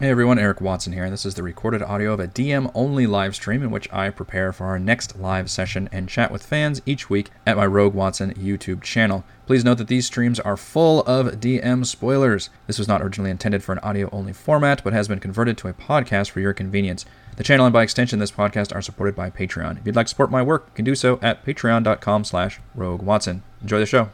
Hey everyone, Eric Watson here. and This is the recorded audio of a DM only live stream in which I prepare for our next live session and chat with fans each week at my Rogue Watson YouTube channel. Please note that these streams are full of DM spoilers. This was not originally intended for an audio only format, but has been converted to a podcast for your convenience. The channel and by extension this podcast are supported by Patreon. If you'd like to support my work, you can do so at patreon.com slash rogue watson. Enjoy the show.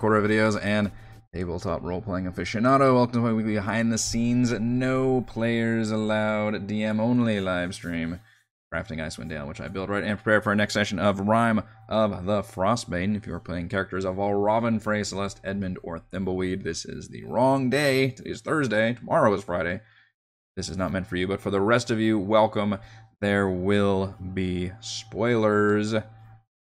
Recorder videos, and tabletop role playing aficionado. Welcome to my weekly behind the scenes, no players allowed, DM only live stream. Crafting Icewind Dale, which I build right and prepare for our next session of Rime of the Frostbane. If you are playing characters of all Robin, Frey, Celeste, Edmund, or Thimbleweed, this is the wrong day. Today's Thursday. Tomorrow is Friday. This is not meant for you, but for the rest of you, welcome. There will be spoilers.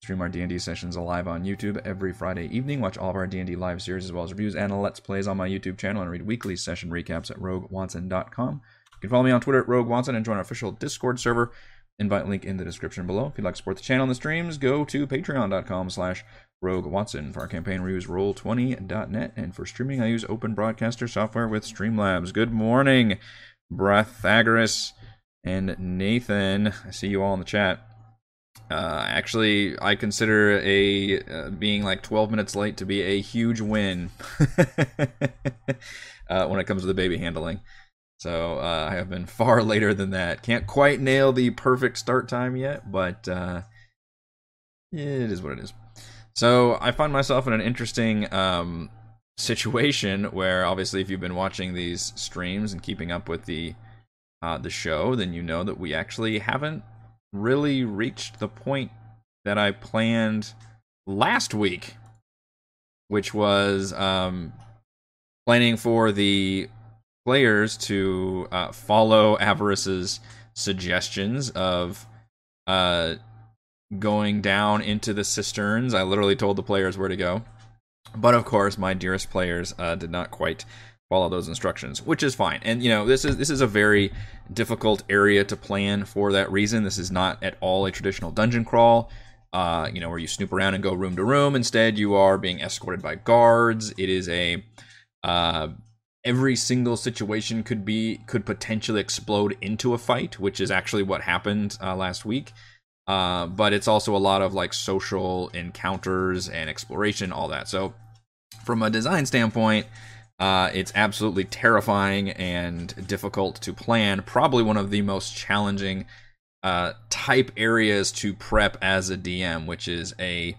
Stream our D&D sessions live on YouTube every Friday evening. Watch all of our D&D live series as well as reviews and let's plays on my YouTube channel and read weekly session recaps at roguewatson.com. You can follow me on Twitter at Rogue Watson and join our official Discord server. Invite link in the description below. If you'd like to support the channel and the streams, go to patreon.com slash Rogue Watson. For our campaign, we use roll20.net, and for streaming, I use Open Broadcaster software with Streamlabs. Good morning, Brathagoras and Nathan. I see you all in the chat. Uh, actually, I consider a uh, being like 12 minutes late to be a huge win uh, when it comes to the baby handling. So uh, I have been far later than that. Can't quite nail the perfect start time yet, but uh, it is what it is. So I find myself in an interesting um, situation where, obviously, if you've been watching these streams and keeping up with the uh, the show, then you know that we actually haven't really reached the point that I planned last week, which was um, planning for the players to uh, follow Avarice's suggestions of uh, going down into the cisterns. I literally told the players where to go. But of course, my dearest players uh, did not quite follow those instructions, which is fine. And you know, this is this is a very difficult area to plan for that reason. This is not at all a traditional dungeon crawl. Uh, you know, where you snoop around and go room to room. Instead, you are being escorted by guards. It is a uh, every single situation could be could potentially explode into a fight, which is actually what happened uh, last week. Uh, but it's also a lot of like social encounters and exploration, all that. So, from a design standpoint, uh, it's absolutely terrifying and difficult to plan. Probably one of the most challenging uh, type areas to prep as a DM, which is a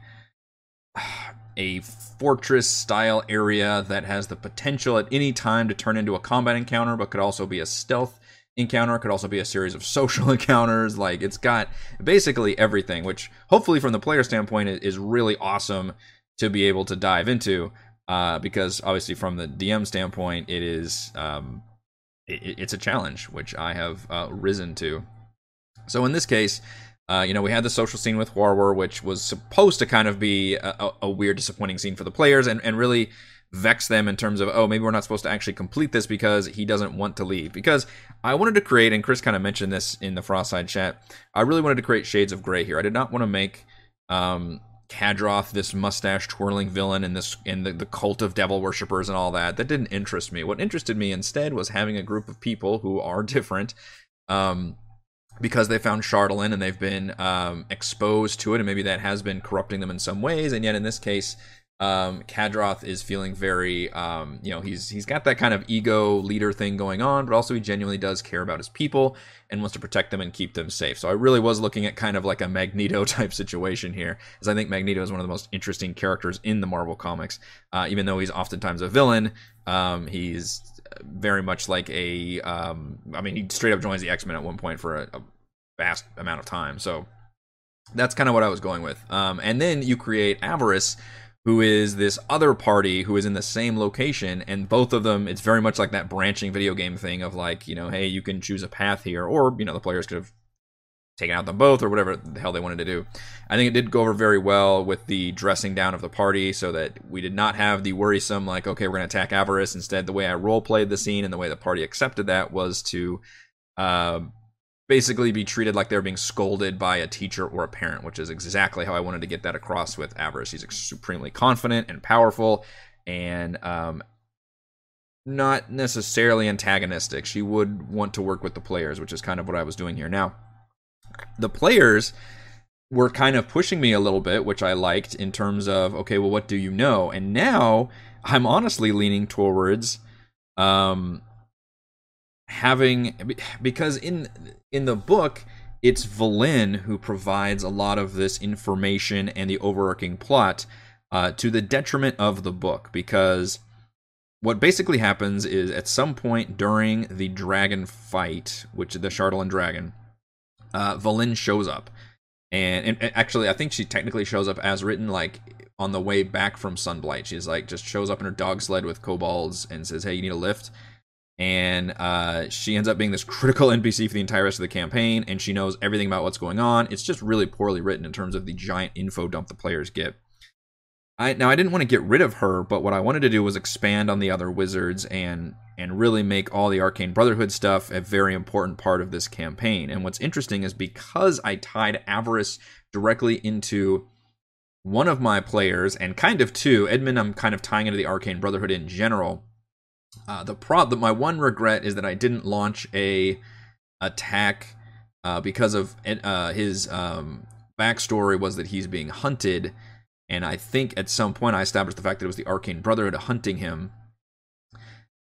a fortress style area that has the potential at any time to turn into a combat encounter, but could also be a stealth encounter. Could also be a series of social encounters. Like it's got basically everything, which hopefully from the player standpoint is really awesome to be able to dive into uh, because obviously from the DM standpoint, it is um, it, it's a challenge which I have uh, risen to. So in this case, uh, you know, we had the social scene with Warwar, which was supposed to kind of be a, a, weird, disappointing scene for the players, and, and really vex them in terms of oh maybe we're not supposed to actually complete this because he doesn't want to leave because i wanted to create and chris kind of mentioned this in the frostside chat i really wanted to create shades of gray here i did not want to make um, Kadroth, this mustache twirling villain, and this in the, the cult of devil worshippers and all that. That didn't interest me. What interested me instead was having a group of people who are different, um, because they found Chardalyn and they've been um, exposed to it, and maybe that has been corrupting them in some ways. And yet, in this case, um, Kadroth is feeling very, um, you know, he's he's got that kind of ego leader thing going on, but also he genuinely does care about his people and wants to protect them and keep them safe. So I really was looking at kind of like a Magneto type situation here, as I think Magneto is one of the most interesting characters in the Marvel comics. Uh, even though he's oftentimes a villain, um, he's very much like a. Um, I mean, he straight up joins the X Men at one point for a, a vast amount of time. So that's kind of what I was going with. Um, and then you create Avarice, who is this other party who is in the same location, and both of them, it's very much like that branching video game thing of like, you know, hey, you can choose a path here, or you know, the players could have taken out them both or whatever the hell they wanted to do. I think it did go over very well with the dressing down of the party so that we did not have the worrisome, like, okay, we're going to attack Avarice. Instead, the way I role played the scene and the way the party accepted that was to uh, basically be treated like they're being scolded by a teacher or a parent, which is exactly how I wanted to get that across with Avarice. He's supremely confident and powerful and um, not necessarily antagonistic. She would want to work with the players, which is kind of what I was doing here. Now, the players were kind of pushing me a little bit, which I liked in terms of, okay, well, what do you know? And now I'm honestly leaning towards um, having because in in the book it's Vellynne who provides a lot of this information and the overarching plot uh, to the detriment of the book because what basically happens is at some point during the dragon fight, which is the Chardalyn dragon, uh, Vellynne shows up. And, and, actually, I think she technically shows up as written, like on the way back from Sunblight. She's like, just shows up in her dog sled with kobolds and says, Hey, you need a lift and uh, she ends up being this critical NPC for the entire rest of the campaign, and she knows everything about what's going on. It's just really poorly written in terms of the giant info dump the players get. I, now I didn't want to get rid of her, but what I wanted to do was expand on the other wizards and and really make all the Arcane Brotherhood stuff a very important part of this campaign. And what's interesting is because I tied Avarice directly into one of my players and kind of two, Edmund I'm kind of tying into the Arcane Brotherhood in general uh, the problem, my one regret is that I didn't launch a attack uh, because of uh, his um, backstory was that he's being hunted, and I think at some point I established the fact that it was the Arcane Brotherhood hunting him.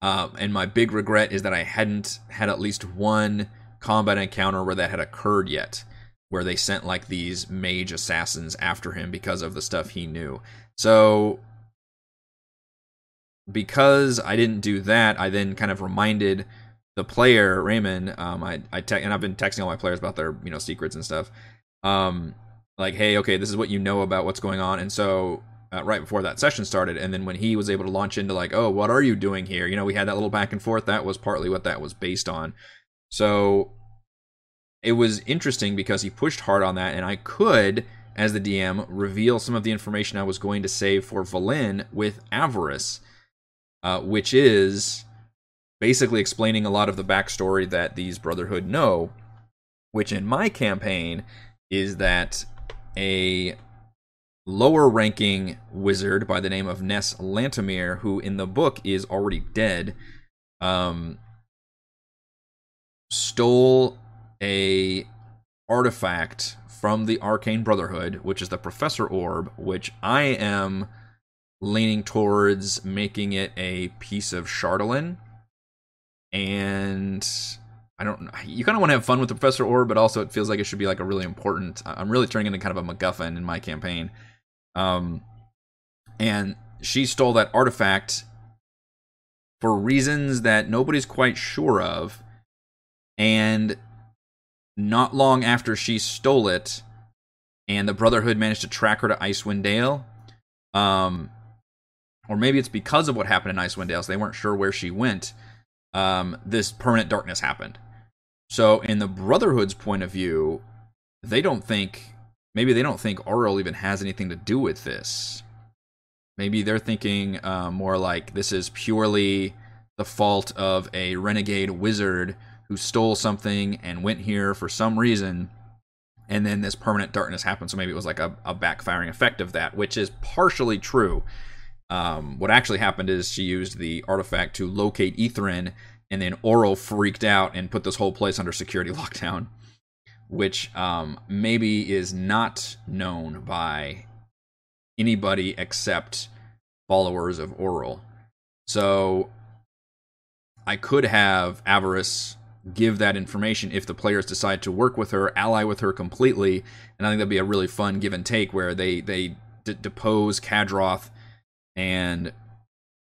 Uh, and my big regret is that I hadn't had at least one combat encounter where that had occurred yet, where they sent like these mage assassins after him because of the stuff he knew. So because I didn't do that, I then kind of reminded the player Raymond. Um, I I te- and I've been texting all my players about their you know secrets and stuff. Um, like hey, okay, this is what you know about what's going on, and so. Uh, right before that session started, and then when he was able to launch into like, oh, what are you doing here? You know, we had that little back and forth. That was partly what that was based on. So it was interesting because he pushed hard on that, and I could, as the DM, reveal some of the information I was going to save for Vellynne with Avarice uh, which is basically explaining a lot of the backstory that these Brotherhood know, which in my campaign is that a lower ranking wizard by the name of Nass Lantomir, who in the book is already dead, um, stole a artifact from the Arcane Brotherhood, which is the Professor Orb, which I am leaning towards making it a piece of Chardalyn. And I don't you kind of want to have fun with the Professor Orb, but also it feels like it should be like a really important. I'm really turning into kind of a MacGuffin in my campaign. Um, and she stole that artifact for reasons that nobody's quite sure of. And not long after she stole it, and the Brotherhood managed to track her to Icewind Dale, um, or maybe it's because of what happened in Icewind Dale, so they weren't sure where she went. Um, this permanent darkness happened. So, in the Brotherhood's point of view, they don't think maybe they don't think Auril even has anything to do with this. Maybe they're thinking uh, more like this is purely the fault of a renegade wizard who stole something and went here for some reason, and then this permanent darkness happened. So maybe it was like a, a backfiring effect of that, which is partially true. Um, what actually happened is she used the artifact to locate Ythryn, and then Auril freaked out and put this whole place under security lockdown, which um, maybe is not known by anybody except followers of Auril. So I could have Avarice give that information if the players decide to work with her, ally with her completely, and I think that'd be a really fun give and take where they they d- depose Kadroth and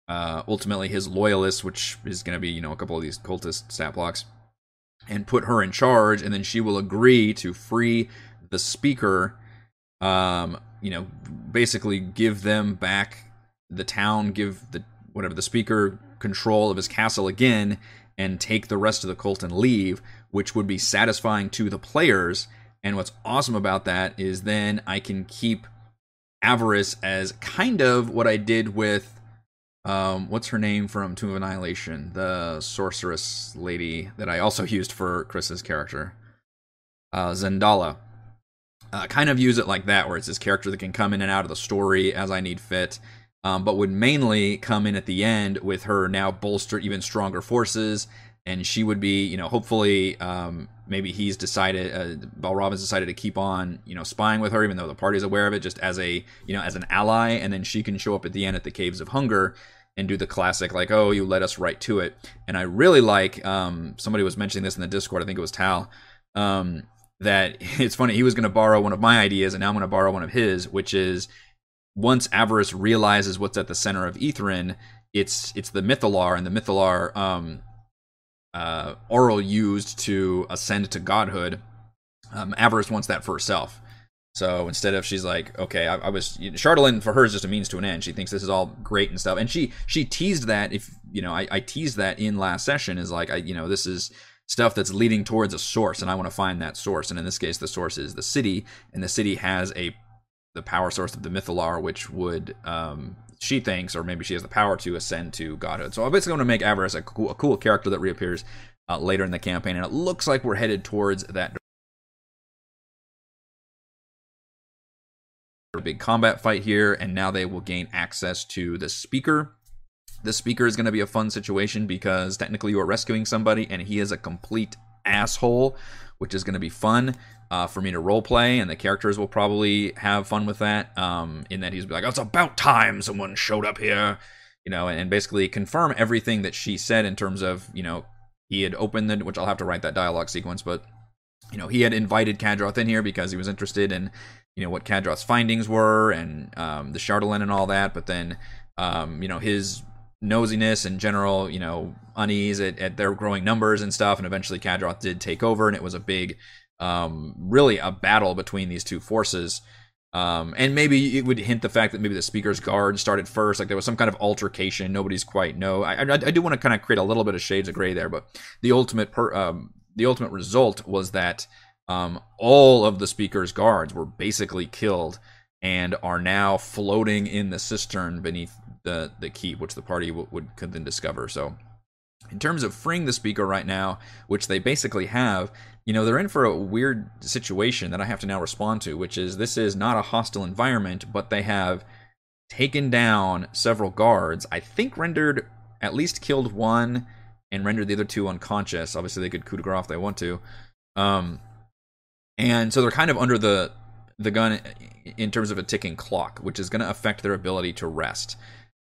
uh, ultimately his loyalists, which is going to be you know a couple of these cultist stat blocks, and put her in charge, and then she will agree to free the speaker. Um, you know, basically give them back the town, give the whatever the speaker control of his castle again, and take the rest of the cult and leave, which would be satisfying to the players. And what's awesome about that is then I can keep Avarice as kind of what I did with um, what's her name from Tomb of Annihilation, the sorceress lady that I also used for Chris's character, uh, Zendala. Uh, kind of use it like that, where it's this character that can come in and out of the story as I need fit, um, but would mainly come in at the end with her now bolstered even stronger forces, and she would be, you know, hopefully, um, maybe he's decided, uh, Valravn's decided to keep on, you know, spying with her, even though the party's aware of it, just as a, you know, as an ally, and then she can show up at the end at the Caves of Hunger and do the classic like oh you led us right to it. And i really like um, somebody was mentioning this in the discord i think it was tal um, that it's funny he was going to borrow one of my ideas and now i'm going to borrow one of his which is once avarice realizes what's at the center of Ythryn, it's it's the mythallar and the mythallar um, uh, Auril used to ascend to godhood um, avarice wants that for herself so instead of she's like, okay, I, I was you know, for her is just a means to an end. She thinks this is all great and stuff, and she she teased that if you know I, I teased that in last session is like I you know this is stuff that's leading towards a source, and I want to find that source. And in this case, the source is the city, and the city has a the power source of the Mythallar, which would um, she thinks, or maybe she has the power to ascend to godhood. So I'm basically going to make Avarice a cool, a cool character that reappears uh, later in the campaign, and it looks like we're headed towards that a big combat fight here, and now they will gain access to the speaker. The speaker is going to be a fun situation because technically you are rescuing somebody, and he is a complete asshole, which is going to be fun uh, for me to role play, and the characters will probably have fun with that. Um, in that he's like, oh, "It's about time someone showed up here," you know, and, and basically confirm everything that she said in terms of you know he had opened the, which I'll have to write that dialogue sequence, but you know he had invited Kadroth in here because he was interested in you know what Kadroth's findings were and um, the Chardalyn and all that, but then um, you know his nosiness and general you know unease at, at, their growing numbers and stuff, and eventually Kadroth did take over, and it was a big, um, really a battle between these two forces. Um, and maybe it would hint the fact that maybe the speaker's guard started first, like there was some kind of altercation. Nobody's quite know. I, I, I do want to kind of create a little bit of shades of gray there, but the ultimate per, um, the ultimate result was that um, all of the speaker's guards were basically killed and are now floating in the cistern beneath the the keep, which the party w- would could then discover. So, in terms of freeing the speaker right now, which they basically have, you know, they're in for a weird situation that I have to now respond to, which is this is not a hostile environment, but they have taken down several guards. I think rendered at least killed one and rendered the other two unconscious. Obviously, they could coup de grace if they want to. Um, and so they're kind of under the the gun in terms of a ticking clock, which is going to affect their ability to rest.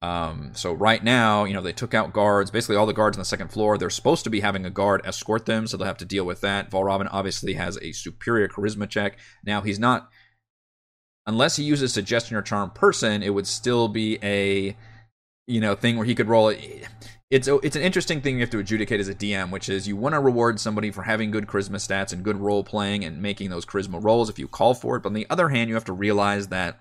Um, so right now, you know, they took out guards. Basically, all the guards on the second floor. They're supposed to be having a guard escort them, so they'll have to deal with that. Valravn obviously has a superior charisma check. Now he's not, unless he uses suggestion or charm person, it would still be a, you know, thing where he could roll it it's it's an interesting thing you have to adjudicate as a DM, which is you want to reward somebody for having good charisma stats and good role playing and making those charisma rolls if you call for it. But on the other hand, you have to realize that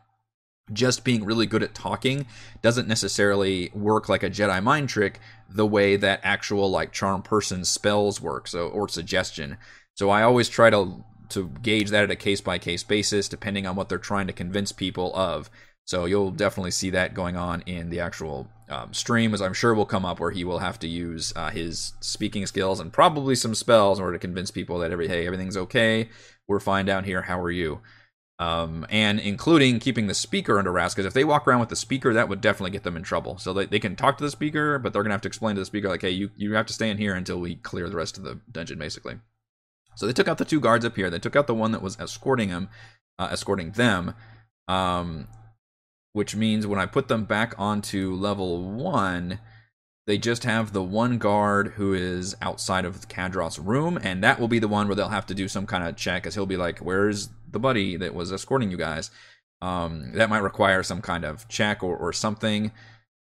just being really good at talking doesn't necessarily work like a Jedi mind trick the way that actual like charm person spells work, so or suggestion. So I always try to to gauge that at a case by case basis, depending on what they're trying to convince people of. So you'll definitely see that going on in the actual um, stream, as I'm sure will come up, where he will have to use uh, his speaking skills and probably some spells in order to convince people that every hey everything's okay, we're fine down here. How are you? Um, and including keeping the speaker under wraps, because if they walk around with the speaker, that would definitely get them in trouble. So they, they can talk to the speaker, but they're gonna have to explain to the speaker like, hey, you you have to stay in here until we clear the rest of the dungeon, basically. So they took out the two guards up here. They took out the one that was escorting him, uh, escorting them. Um, which means when I put them back onto level one, they just have the one guard who is outside of Kadroth's room, and that will be the one where they'll have to do some kind of check, as he'll be like, "Where's the buddy that was escorting you guys?" Um, that might require some kind of check or, or something.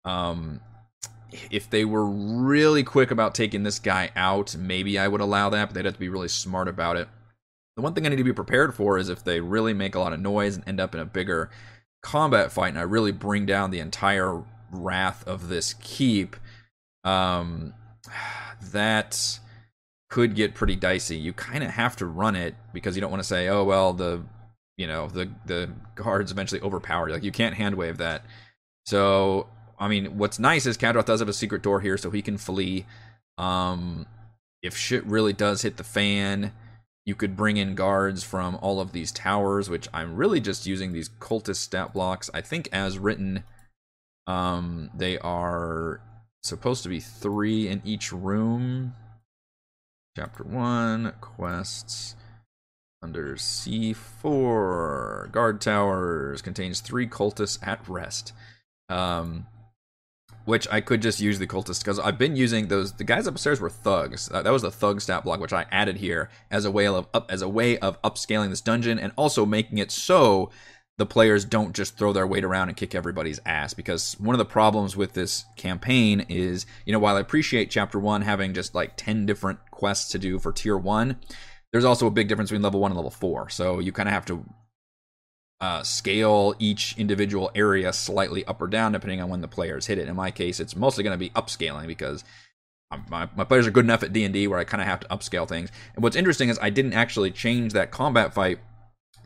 Um, if they were really quick about taking this guy out, maybe I would allow that, but they'd have to be really smart about it. The one thing I need to be prepared for is if they really make a lot of noise and end up in a bigger combat fight and I really bring down the entire wrath of this keep, um, that could get pretty dicey. You kind of have to run it because you don't want to say, "Oh well, the you know the the guards eventually overpowered." Like you can't hand wave that. So I mean, what's nice is Kadroth does have a secret door here, so he can flee. Um, if shit really does hit the fan, you could bring in guards from all of these towers, which I'm really just using these cultist stat blocks. I think as written, um, they are supposed to be three in each room. Chapter 1, quests. Under C4, guard towers contains three cultists at rest. Um, which I could just use the cultist because I've been using those. The guys upstairs were thugs. Uh, that was the thug stat block, which I added here as a way of up, as a way of upscaling this dungeon and also making it so the players don't just throw their weight around and kick everybody's ass. Because one of the problems with this campaign is, you know, while I appreciate Chapter One having just like ten different quests to do for Tier One, there's also a big difference between level one and level four. So you kind of have to uh, scale each individual area slightly up or down depending on when the players hit it. In my case, it's mostly going to be upscaling because my, my players are good enough at D&D where I kind of have to upscale things. And what's interesting is I didn't actually change that combat fight.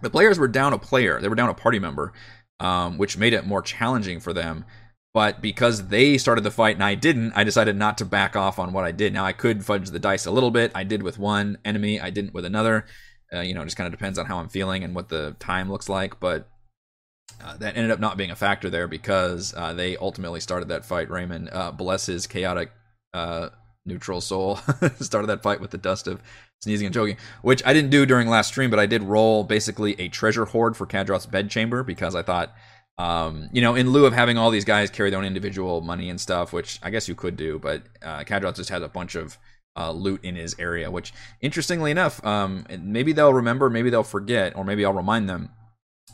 The players were down a player. They were down a party member, um, which made it more challenging for them. But because they started the fight and I didn't, I decided not to back off on what I did. Now I could fudge the dice a little bit. I did with one enemy. I didn't with another. Uh, you know, it just kind of depends on how I'm feeling and what the time looks like. But uh, that ended up not being a factor there because uh, they ultimately started that fight. Raymond, uh, bless his chaotic uh, neutral soul, started that fight with the dust of sneezing and choking, which I didn't do during last stream, but I did roll basically a treasure hoard for Kadroth's bedchamber because I thought, um, you know, in lieu of having all these guys carry their own individual money and stuff, which I guess you could do, but uh, just has a bunch of uh, loot in his area, which interestingly enough, um, maybe they'll remember, maybe they'll forget, or maybe I'll remind them.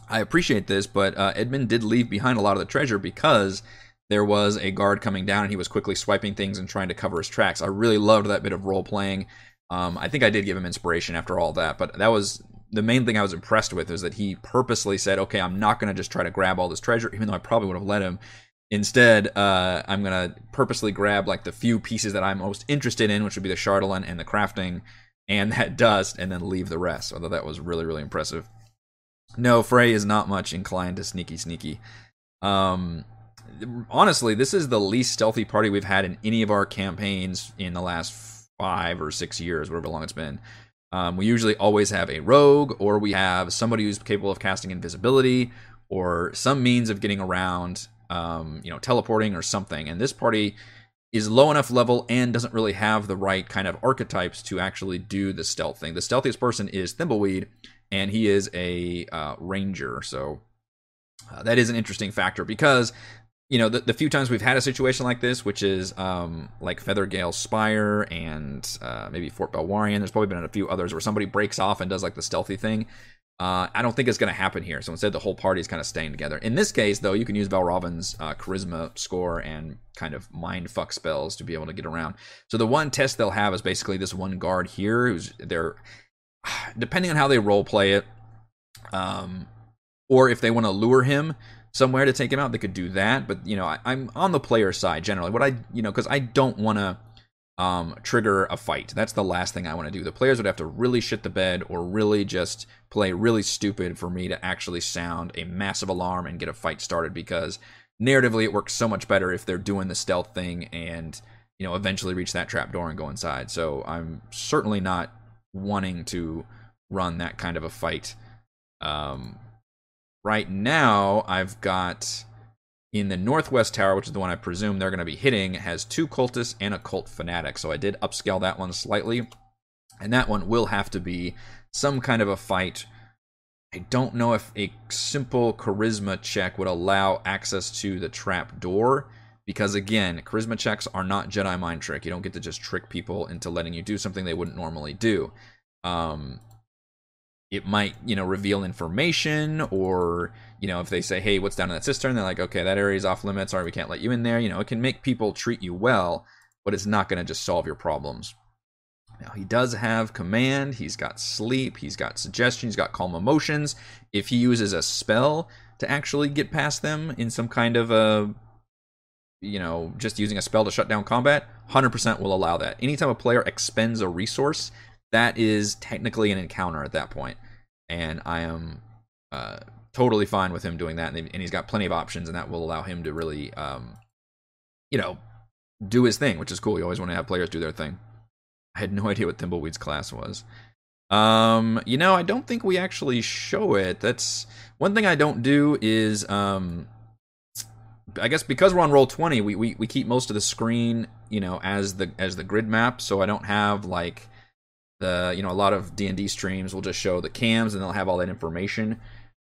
I appreciate this, but uh, Edmund did leave behind a lot of the treasure because there was a guard coming down and he was quickly swiping things and trying to cover his tracks. I really loved that bit of role playing. Um, I think I did give him inspiration after all that, but that was the main thing I was impressed with is that he purposely said, "Okay, I'm not going to just try to grab all this treasure, even though I probably would have let him. Instead, uh, I'm gonna purposely grab like the few pieces that I'm most interested in, which would be the Chardalyn and the crafting and that dust, and then leave the rest. Although that was really, really impressive. No, Frey is not much inclined to sneaky, sneaky. Um, honestly, this is the least stealthy party we've had in any of our campaigns in the last five or six years, whatever long it's been. Um, we usually always have a rogue, or we have somebody who's capable of casting invisibility, or some means of getting around um, you know, teleporting or something. And this party is low enough level and doesn't really have the right kind of archetypes to actually do the stealth thing. The stealthiest person is Thimbleweed, and he is a uh, ranger. So uh, that is an interesting factor because you know the, the, few times we've had a situation like this, which is um, like Feathergale Spire and uh, maybe Fort Belwarian. There's probably been a few others where somebody breaks off and does like the stealthy thing. Uh, I don't think it's going to happen here. So instead, the whole party is kind of staying together. In this case, though, you can use Valravn's uh, charisma score and kind of mind fuck spells to be able to get around. So the one test they'll have is basically this one guard here, who's they're depending on how they role play it, um, or if they want to lure him somewhere to take him out, they could do that. But you know, I, I'm on the player side generally. What I you know, because I don't want to um, trigger a fight. That's the last thing I want to do. The players would have to really shit the bed or really just play really stupid for me to actually sound a massive alarm and get a fight started because narratively it works so much better if they're doing the stealth thing and you know eventually reach that trap door and go inside. So I'm certainly not wanting to run that kind of a fight. Um, right now I've got in the northwest tower, which is the one I presume they're going to be hitting, has two cultists and a cult fanatic. So I did upscale that one slightly. And that one will have to be some kind of a fight. I don't know if a simple charisma check would allow access to the trap door. Because again, charisma checks are not Jedi mind trick. You don't get to just trick people into letting you do something they wouldn't normally do. Um, it might you know reveal information or you know if they say hey what's down in that cistern? They're like okay that area is off limits. Sorry we can't let you in there. You know it can make people treat you well but it's not going to just solve your problems. Now he does have command. He's got sleep. He's got suggestion he's got calm emotions. If he uses a spell to actually get past them in some kind of a you know just using a spell to shut down combat 100% will allow that. Anytime a player expends a resource that is technically an encounter at that point and i am uh, totally fine with him doing that and, he's got plenty of options and that will allow him to really um, you know do his thing which is cool. You always want to have players do their thing. I had no idea what thimbleweed's class was. Um, you know, I don't think we actually show it. That's one thing I don't do is um I guess because we're on roll 20, we, we, we keep most of the screen, you know, as the as the grid map, so I don't have like the, you know, a lot of D&D streams will just show the cams and they'll have all that information.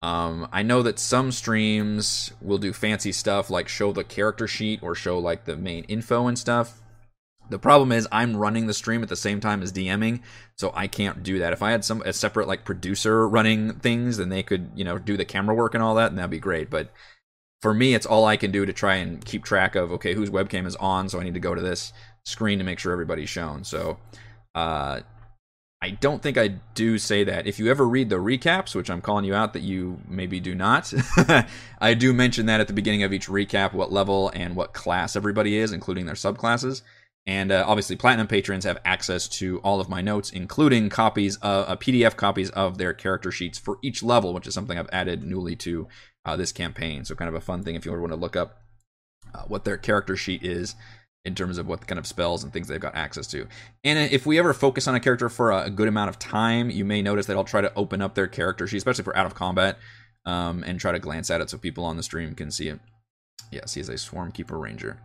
Um, I know that some streams will do fancy stuff like show the character sheet or show like the main info and stuff. The problem is I'm running the stream at the same time as DMing, so I can't do that. If I had some a separate like producer running things, then they could you know do the camera work and all that, and that'd be great. But for me, it's all I can do to try and keep track of okay whose webcam is on, so I need to go to this screen to make sure everybody's shown. So uh, I don't think I do say that. If you ever read the recaps, which I'm calling you out that you maybe do not, I do mention that at the beginning of each recap what level and what class everybody is, including their subclasses. And uh, obviously, Platinum patrons have access to all of my notes, including copies, of, uh, PDF copies of their character sheets for each level, which is something I've added newly to uh, this campaign. So, kind of a fun thing if you ever want to look up uh, what their character sheet is in terms of what kind of spells and things they've got access to. And if we ever focus on a character for a good amount of time, you may notice that I'll try to open up their character sheet, especially for out of combat, um, and try to glance at it so people on the stream can see it. Yes, he is a Swarm Keeper Ranger.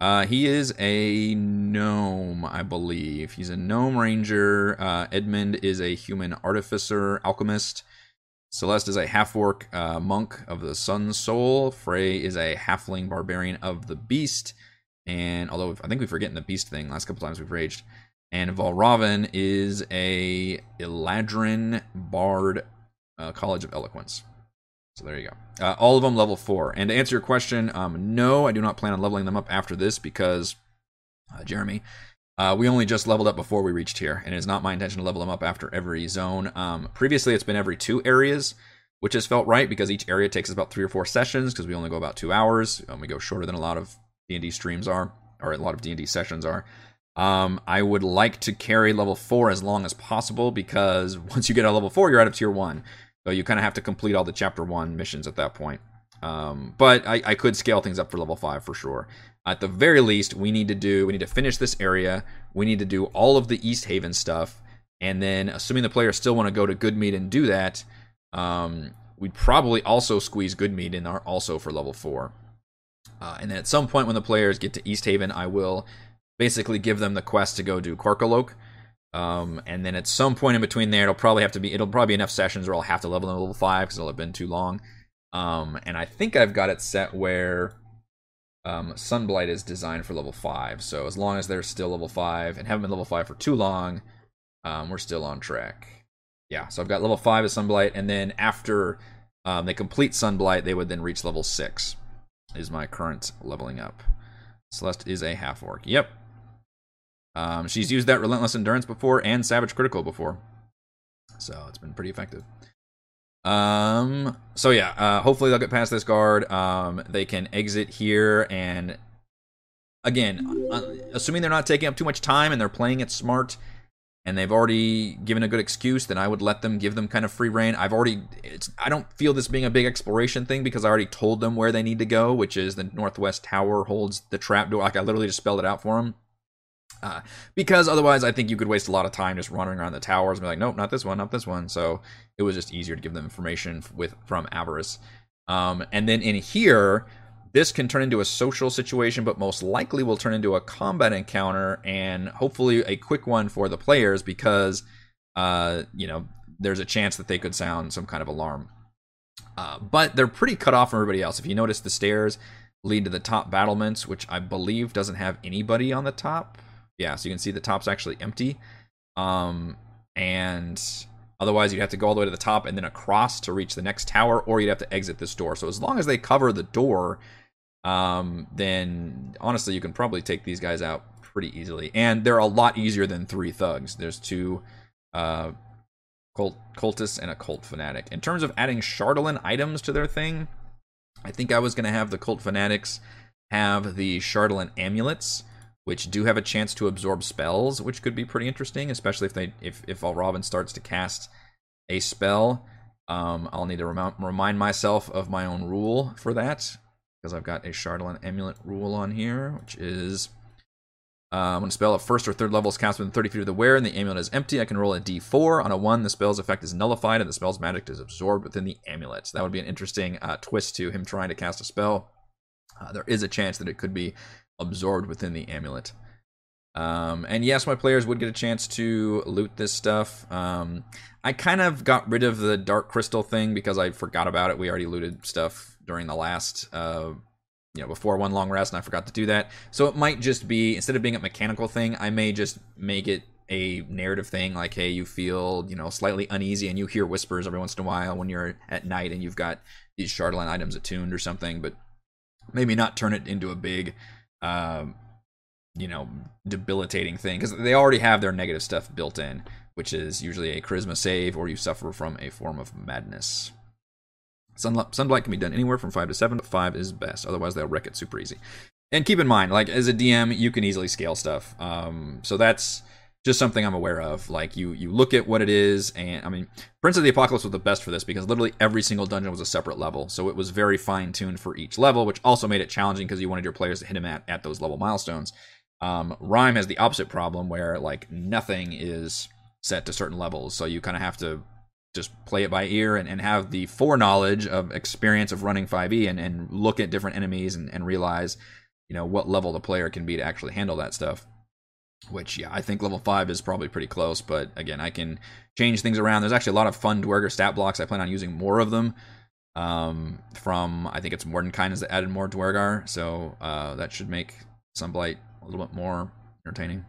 Uh, he is a gnome, I believe. He's a gnome ranger. Uh, Edmund is a human artificer, alchemist. Celeste is a half orc uh, monk of the Sun Soul. Frey is a halfling barbarian of the Beast. And although I think we've forgotten the Beast thing, last couple times we've raged. And Valravn is a Eladrin bard, uh, College of Eloquence. So there you go. Uh, all of them level four. And to answer your question, um, no, I do not plan on leveling them up after this because, uh, Jeremy, uh, we only just leveled up before we reached here, and it is not my intention to level them up after every zone. Um, previously, it's been every two areas, which has felt right because each area takes about three or four sessions because we only go about two hours. and we go shorter than a lot of D&D streams are, or a lot of D&D sessions are. Um, I would like to carry level four as long as possible because once you get of level four, you're out of tier one. So you kind of have to complete all the chapter one missions at that point. Um, but I, I could scale things up for level five for sure. At the very least, we need to do we need to finish this area. We need to do all of the East Haven stuff, and then assuming the players still want to go to Goodmead and do that, um, we'd probably also squeeze Goodmead in our also for level four. Uh, and then at some point when the players get to East Haven, I will basically give them the quest to go do Karkolohk. Um, and then at some point in between there, it'll probably have to be it'll probably be enough sessions where I'll have to level them to level five because it'll have been too long. Um, and I think I've got it set where um, Sunblight is designed for level five. So as long as they're still level five and haven't been level five for too long, um, we're still on track. Yeah, so I've got level five of Sunblight, and then after um, they complete Sunblight, they would then reach level six. Is my current leveling up. Celeste is a half orc. Yep, um, she's used that Relentless Endurance before and Savage Critical before. So it's been pretty effective. Um, so yeah, uh, hopefully they'll get past this guard. Um, they can exit here and again, uh, assuming they're not taking up too much time and they're playing it smart and they've already given a good excuse, then I would let them give them kind of free reign. I've already, it's, I don't feel this being a big exploration thing because I already told them where they need to go, which is the northwest tower holds the trap door. Like I literally just spelled it out for them. Uh, because otherwise, I think you could waste a lot of time just running around the towers and be like, nope, not this one, not this one. So it was just easier to give them information with from Avarice. Um, and then in here, this can turn into a social situation, but most likely will turn into a combat encounter and hopefully a quick one for the players because, uh, you know, there's a chance that they could sound some kind of alarm. Uh, but they're pretty cut off from everybody else. If you notice, the stairs lead to the top battlements, which I believe doesn't have anybody on the top yeah, so you can see the top's actually empty. Um, and Otherwise, you'd have to go all the way to the top and then across to reach the next tower, or you'd have to exit this door. So as long as they cover the door, um, then honestly, you can probably take these guys out pretty easily. And they're a lot easier than three thugs. There's two uh, cult cultists and a cult fanatic. In terms of adding Chardalyn items to their thing, I think I was going to have the cult fanatics have the Chardalyn amulets which do have a chance to absorb spells, which could be pretty interesting, especially if they if if Robin starts to cast a spell. Um, I'll need to rem- remind myself of my own rule for that because I've got a Chardalyn amulet rule on here, which is um, when a spell of first or third level is cast within 30 feet of the wearer and the amulet is empty, I can roll a d4. On a 1, the spell's effect is nullified and the spell's magic is absorbed within the amulet. So that would be an interesting uh, twist to him trying to cast a spell. Uh, there is a chance that it could be absorbed within the amulet. Um, and yes, my players would get a chance to loot this stuff. Um, I kind of got rid of the dark crystal thing because I forgot about it. We already looted stuff during the last, uh, you know, before one long rest, and I forgot to do that. So it might just be instead of being a mechanical thing, I may just make it a narrative thing like hey you feel you know slightly uneasy and you hear whispers every once in a while when you're at night and you've got these Chardalyn items attuned or something but maybe not turn it into a big um, you know, debilitating thing because they already have their negative stuff built in, which is usually a charisma save or you suffer from a form of madness. Sunblight, can be done anywhere from 5 to 7, but 5 is best. Otherwise, they'll wreck it super easy. And keep in mind, like, as a DM, you can easily scale stuff. Um, so that's just something I'm aware of. Like you you look at what it is, and I mean, Prince of the Apocalypse was the best for this because literally every single dungeon was a separate level, so it was very fine tuned for each level, which also made it challenging because you wanted your players to hit him at at those level milestones. Um, Rime has the opposite problem where like nothing is set to certain levels, so you kind of have to just play it by ear and, and have the foreknowledge of experience of running 5e and, and look at different enemies and, and realize you know what level the player can be to actually handle that stuff which yeah i think level 5 is probably pretty close. But again i can change things around. There's actually a lot of fun duergar stat blocks. I plan on using more of them um, from i think it's Mordenkainen's that added more duergar so uh, that should make sunblight a little bit more entertaining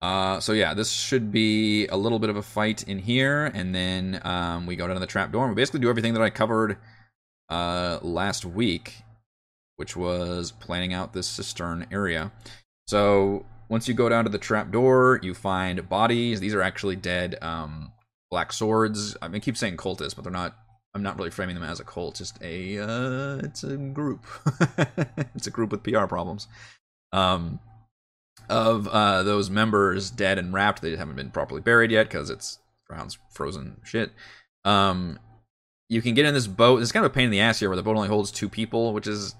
uh, so yeah, this should be a little bit of a fight in here, and then um, we go down to the trap door. And we basically do everything that I covered uh, last week, which was planning out this cistern area. So once you go down to the trap door, you find bodies. These are actually dead um, black swords. I mean, I keep saying cultists, but they're not. I'm not really framing them as a cult. Just a. Uh, it's a group. it's a group with PR problems. Um, of uh, those members dead and wrapped. They haven't been properly buried yet because it's ground's frozen shit. Um, you can get in this boat. It's kind of a pain in the ass here, where the boat only holds two people, which is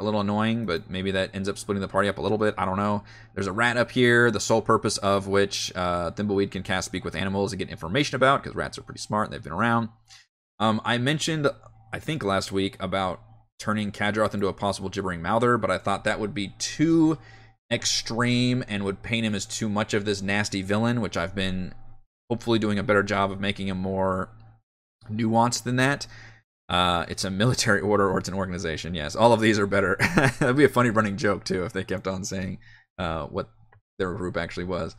a little annoying, but maybe that ends up splitting the party up a little bit. I don't know. There's a rat up here, the sole purpose of which uh, Thimbleweed can cast Speak with Animals and get information about, because rats are pretty smart and they've been around. Um, I mentioned, I think last week, about turning Kadroth into a possible gibbering mouther, but I thought that would be too extreme and would paint him as too much of this nasty villain, which I've been hopefully doing a better job of making him more nuanced than that. Uh, it's a military order or it's an organization. Yes, all of these are better. That'd be a funny running joke too if they kept on saying uh, what their group actually was.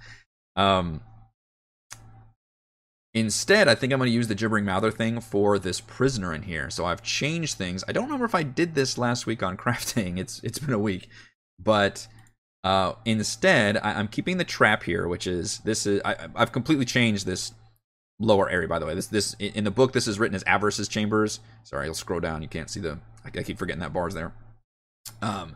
Um, instead, I think I'm going to use the gibbering mouther thing for this prisoner in here. So I've changed things. I don't remember if I did this last week on crafting. It's it's been a week, but uh, instead I, am keeping the trap here, which is this is I, I've completely changed this lower area by the way this this in the book this is written as avarice's chambers sorry i'll scroll down you can't see the i, keep forgetting that bar's there um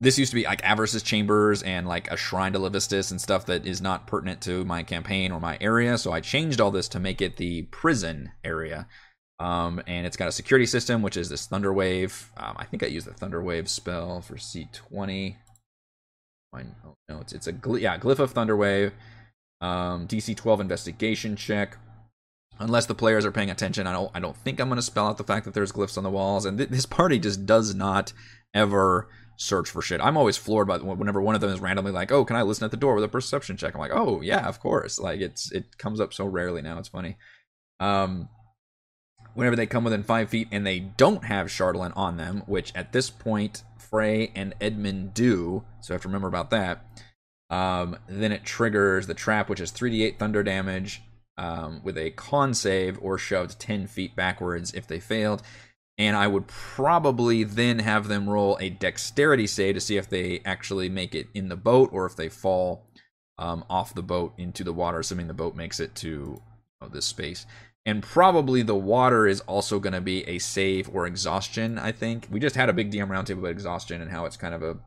this used to be like avarice's chambers and like a shrine to levistus and stuff that is not pertinent to my campaign or my area so i changed all this to make it the prison area um, and it's got a security system which is this thunder wave um, i think i used the thunder wave spell for c20 oh, no it's, it's a yeah glyph of thunder wave um, DC 12 investigation check. Unless the players are paying attention, I don't. I don't think I'm going to spell out the fact that there's glyphs on the walls. And th- this party just does not ever search for shit. I'm always floored by whenever one of them is randomly like, "Oh, can I listen at the door with a perception check?" I'm like, "Oh yeah, of course." Like it's it comes up so rarely now. It's funny. Um, whenever they come within five feet and they don't have Chardalyn on them, which at this point Frey and Edmund do, so I have to remember about that. Um, then it triggers the trap, which is 3d8 thunder damage, um, with a con save or shoved 10 feet backwards if they failed. And I would probably then have them roll a dexterity save to see if they actually make it in the boat or if they fall um, off the boat into the water, assuming the boat makes it to this space. And probably the water is also going to be a save or exhaustion. I think we just had a big DM roundtable about exhaustion and how it's kind of a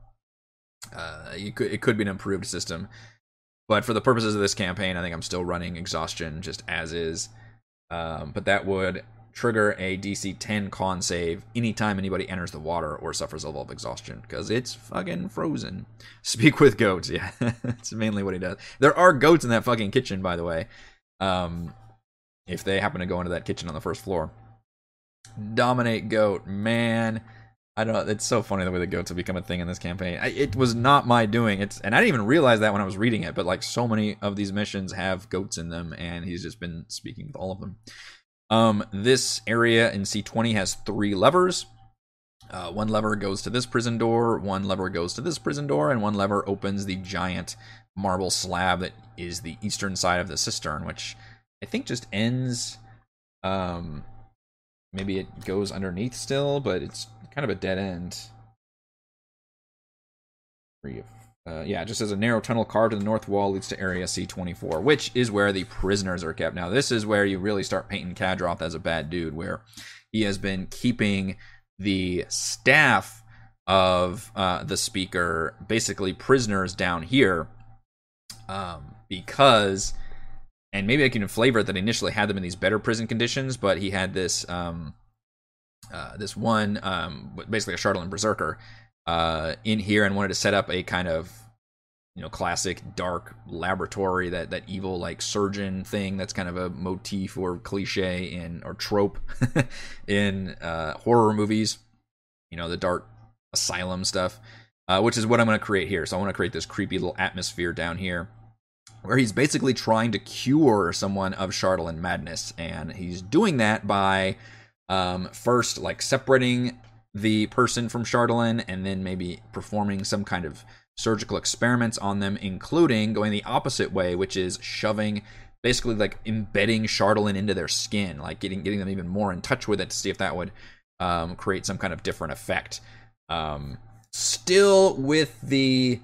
uh, you could it could be an improved system. But for the purposes of this campaign, I think I'm still running exhaustion just as is. Um, but that would trigger a DC 10 con save anytime anybody enters the water or suffers a level of exhaustion because it's fucking frozen. Speak with goats, yeah, that's mainly what he does. There are goats in that fucking kitchen, by the way. Um, if they happen to go into that kitchen on the first floor, dominate goat, man. I don't. It's so funny the way the goats have become a thing in this campaign. I, it was not my doing. It's and I didn't even realize that when I was reading it. But like so many of these missions have goats in them, and he's just been speaking with all of them. Um, this area in C20 has three levers. Uh, one lever goes to this prison door, one lever goes to this prison door, and one lever opens the giant marble slab that is the eastern side of the cistern, which I think just ends. Um, maybe it goes underneath still, but it's kind of a dead end. Uh, yeah, just as a narrow tunnel carved in the north wall leads to area C24, which is where the prisoners are kept. Now, this is where you really start painting Kadroth as a bad dude, where he has been keeping the staff of uh, the speaker basically prisoners down here um, because, and maybe I can flavor it that initially had them in these better prison conditions, but he had this um, uh, this one, um, basically a Chardalyn Berserker, uh, in here and wanted to set up a kind of you know classic dark laboratory that that evil like surgeon thing that's kind of a motif or cliche in or trope in uh, horror movies. You know the dark asylum stuff uh, which is what i'm going to create here. So i want to create this creepy little atmosphere down here where he's basically trying to cure someone of Chardalyn madness. And he's doing that by um, first like separating the person from Chardalyn and then maybe performing some kind of surgical experiments on them, including going the opposite way, which is shoving basically like embedding Chardalyn into their skin, like getting getting them even more in touch with it to see if that would um, create some kind of different effect. Um, still with the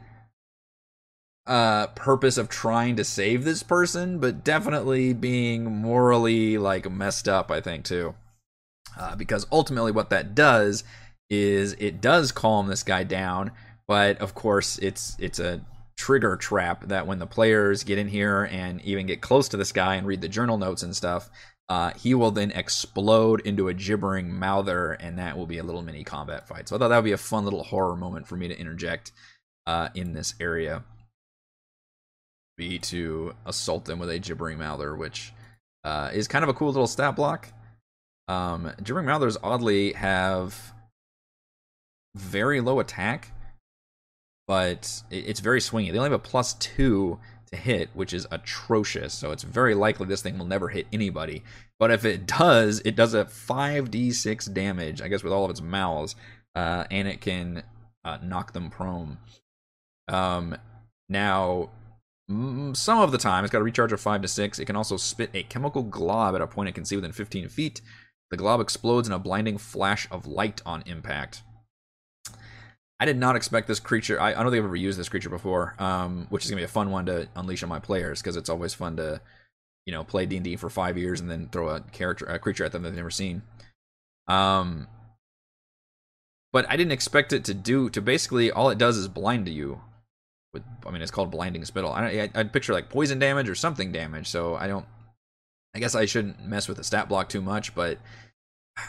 uh, purpose of trying to save this person, but definitely being morally like messed up. I think too. Uh, because ultimately, what that does is it does calm this guy down, but of course, it's it's a trigger trap that when the players get in here and even get close to this guy and read the journal notes and stuff, uh, he will then explode into a gibbering mouther, and that will be a little mini combat fight. So I thought that would be a fun little horror moment for me to interject uh, in this area. Be to assault them with a gibbering mouther, which uh, is kind of a cool little stat block. Um, Gibbering Mouthers oddly have very low attack, but it's very swingy. They only have a plus two to hit, which is atrocious. So it's very likely this thing will never hit anybody. But if it does, it does a 5d6 damage, I guess, with all of its mouths, uh, and it can uh, knock them prone. Um, now, some of the time, it's got a recharge of 5 to 6. It can also spit a chemical glob at a point it can see within 15 feet. The glob explodes in a blinding flash of light on impact. I did not expect this creature. I, I don't think I've ever used this creature before, um, which is gonna be a fun one to unleash on my players because it's always fun to, you know, play D and D for five years and then throw a character, a creature at them that they've never seen. Um, but I didn't expect it to do to basically all it does is blind you. With I mean, it's called blinding spittle. I, I'd picture like poison damage or something damage. So I don't I guess I shouldn't mess with the stat block too much, but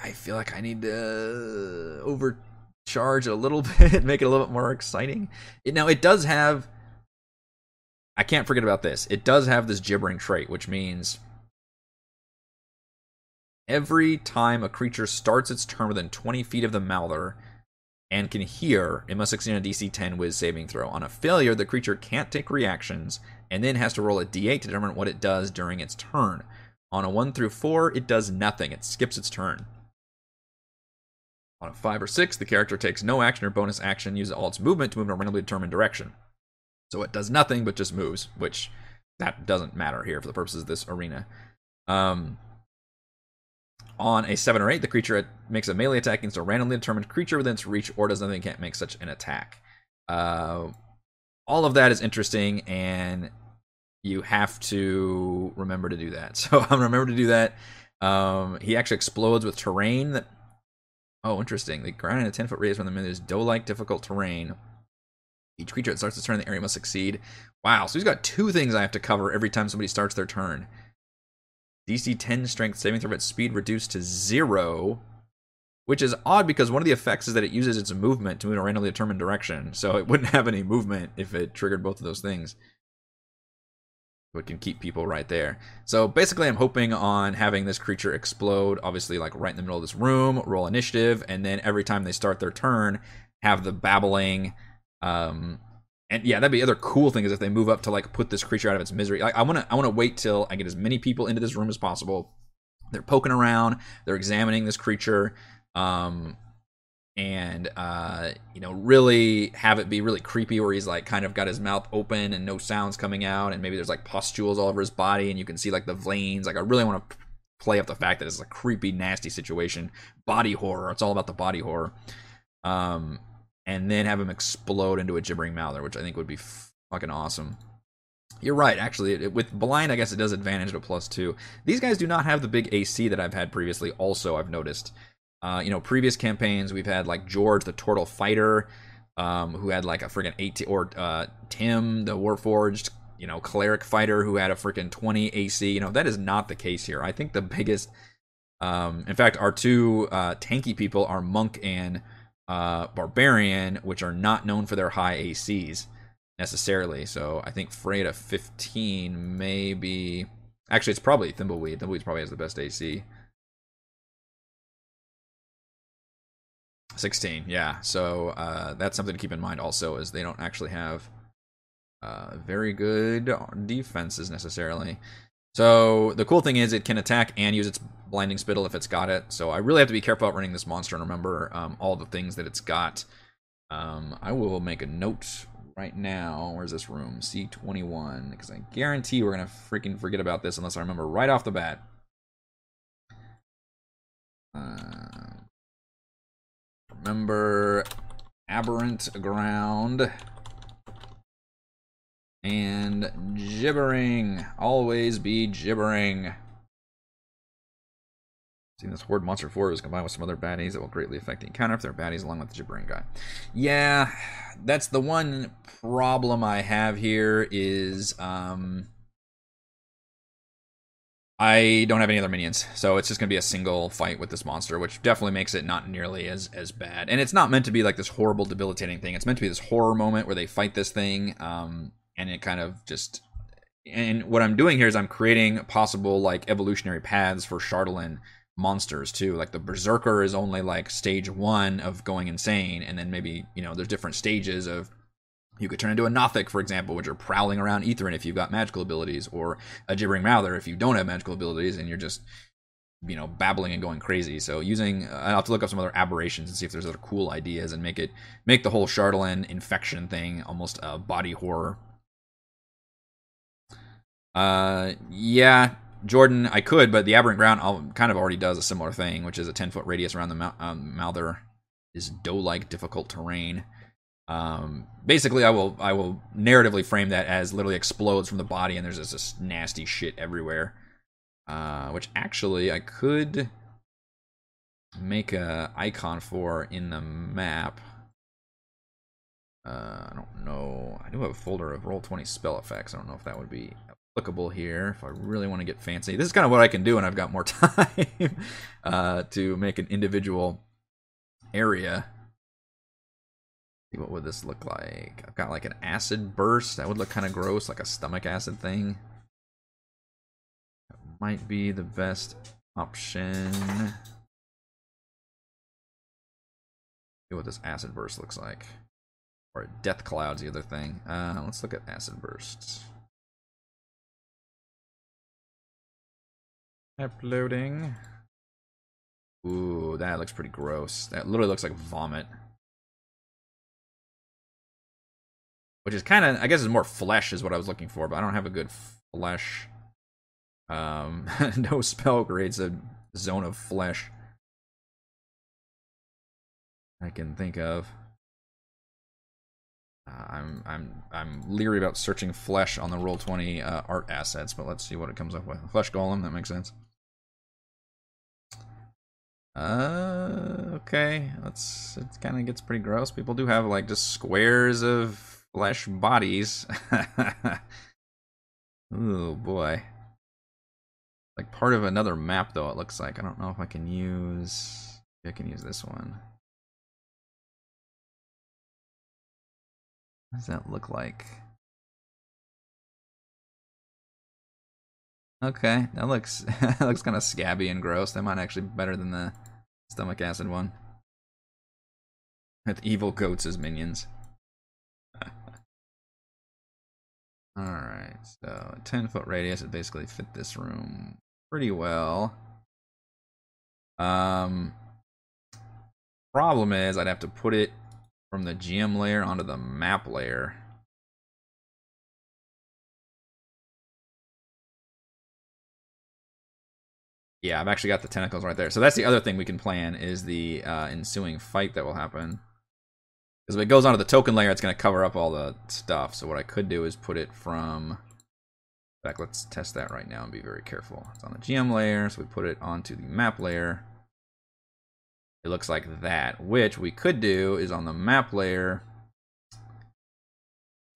I feel like I need to overcharge a little bit, make it a little bit more exciting. It, now it does have. I can't forget about this. It does have this gibbering trait, which means every time a creature starts its turn within 20 feet of the Mouther and can hear, it must succeed on a DC 10 Wiz saving throw. On a failure, the creature can't take reactions and then has to roll a d8 to determine what it does during its turn. On a 1 through 4, it does nothing, it skips its turn. On a 5 or 6, the character takes no action or bonus action, uses all its movement to move in a randomly determined direction. So it does nothing but just moves, which that doesn't matter here for the purposes of this arena. Um, on a 7 or 8, the creature makes a melee attack against a randomly determined creature within its reach or does nothing can't make such an attack. Uh, all of that is interesting, and you have to remember to do that. So I'm remember to do that. Um, he actually explodes with terrain that. Oh, interesting. The ground in a 10 foot radius from the minute is dough like difficult terrain. Each creature that starts to turn in the area must succeed. Wow, so he's got two things I have to cover every time somebody starts their turn. DC 10 strength saving throw at speed reduced to zero, which is odd because one of the effects is that it uses its movement to move in a randomly determined direction. So it wouldn't have any movement if it triggered both of those things. It can keep people right there. So basically, I'm hoping on having this creature explode, obviously, like right in the middle of this room, roll initiative, and then every time they start their turn, have the babbling. Um, and yeah, that'd be the other cool thing is if they move up to like put this creature out of its misery. Like, I want to, I want to wait till I get as many people into this room as possible. They're poking around, they're examining this creature. Um, and uh, you know really have it be really creepy where he's like kind of got his mouth open and no sounds coming out and maybe there's like pustules all over his body and you can see like the veins like i really want to play up the fact that it's a creepy nasty situation body horror it's all about the body horror um and then have him explode into a gibbering mouther which i think would be fucking awesome you're right. Actually, it, with blind, I guess it does advantage to plus two. These guys do not have the big AC that I've had previously. Also, I've noticed. Uh, you know, previous campaigns we've had like George the Turtle Fighter, um, who had like a freaking 18, or uh, Tim the Warforged, you know, cleric fighter who had a freaking 20 AC. You know, that is not the case here. I think the biggest, um, in fact, our two uh, tanky people are Monk and uh, Barbarian, which are not known for their high ACs necessarily. So I think Frey at 15 may be. Actually, it's probably Thimbleweed. Thimbleweed probably has the best AC. 16, yeah. So uh, that's something to keep in mind also, is they don't actually have uh, very good defenses necessarily. So the cool thing is it can attack and use its blinding spittle if it's got it. So I really have to be careful about running this monster and remember um, all the things that it's got. Um, I will make a note right now. Where's this room? C21. Because I guarantee we're going to freaking forget about this unless I remember right off the bat. Uh, Remember Aberrant Ground. And Gibbering. Always be gibbering. Seeing this Horde Monster 4 was combined with some other baddies that will greatly affect the encounter if they're baddies along with the gibbering guy. Yeah, that's the one problem I have here is um I don't have any other minions, so it's just gonna be a single fight with this monster, which definitely makes it not nearly as as bad. And it's not meant to be like this horrible, debilitating thing. It's meant to be this horror moment where they fight this thing, um, and it kind of just. And what I'm doing here is I'm creating possible like evolutionary paths for Chardalyn monsters too. Like the Berserker is only like stage one of going insane, and then maybe you know there's different stages of you could turn into a Nothic, for example, which are prowling around Ythryn if you've got magical abilities, or a Gibbering Mouther if you don't have magical abilities and you're just, you know, babbling and going crazy. So using, I'll have to look up some other aberrations and see if there's other cool ideas and make it, make the whole Chardalyn infection thing almost a body horror. Uh, yeah, Jordan, I could, but the Aberrant Ground kind of already does a similar thing, which is a 10 foot radius around the mou- um, is dough like difficult terrain. Um, basically, I will I will narratively frame that as literally explodes from the body, and there's just this nasty shit everywhere. Uh, which actually I could make a icon for in the map. Uh, I don't know. I do have a folder of roll twenty spell effects. I don't know if that would be applicable here. If I really want to get fancy, this is kind of what I can do, and I've got more time uh, to make an individual area what would this look like? I've got like an acid burst. That would look kind of gross, like a stomach acid thing. That might be the best option. See what this acid burst looks like. Or death cloud's the other thing. Uh, let's look at acid bursts. Uploading. Ooh, that looks pretty gross. That literally looks like vomit. Which is kind of I guess is more flesh is what I was looking for, but I don't have a good flesh Um, no spell creates a zone of flesh. I can think of. Uh, I'm I'm I'm leery about searching flesh on the roll twenty uh, art assets, but let's see what it comes up with. Flesh golem, that makes sense. Uh, okay. That's it. Kind of gets pretty gross. People do have like just squares of flesh bodies. oh boy. Like part of another map, though. It looks like. I don't know if I can use. I can use this one. What does that look like? Okay, that looks that looks kind of scabby and gross. That might actually be better than the stomach acid one. With evil goats as minions. Alright, so 10 foot radius would basically fit this room pretty well. Um, problem is I'd have to put it from the GM layer onto the map layer. Yeah, I've actually got the tentacles right there. So that's the other thing we can plan is the uh, ensuing fight that will happen. Because if it goes onto the token layer, it's going to cover up all the stuff. So what I could do is put it from... In fact, let's test that right now and be very careful. It's on the GM layer, so we put it onto the map layer. It looks like that, which we could do is on the map layer.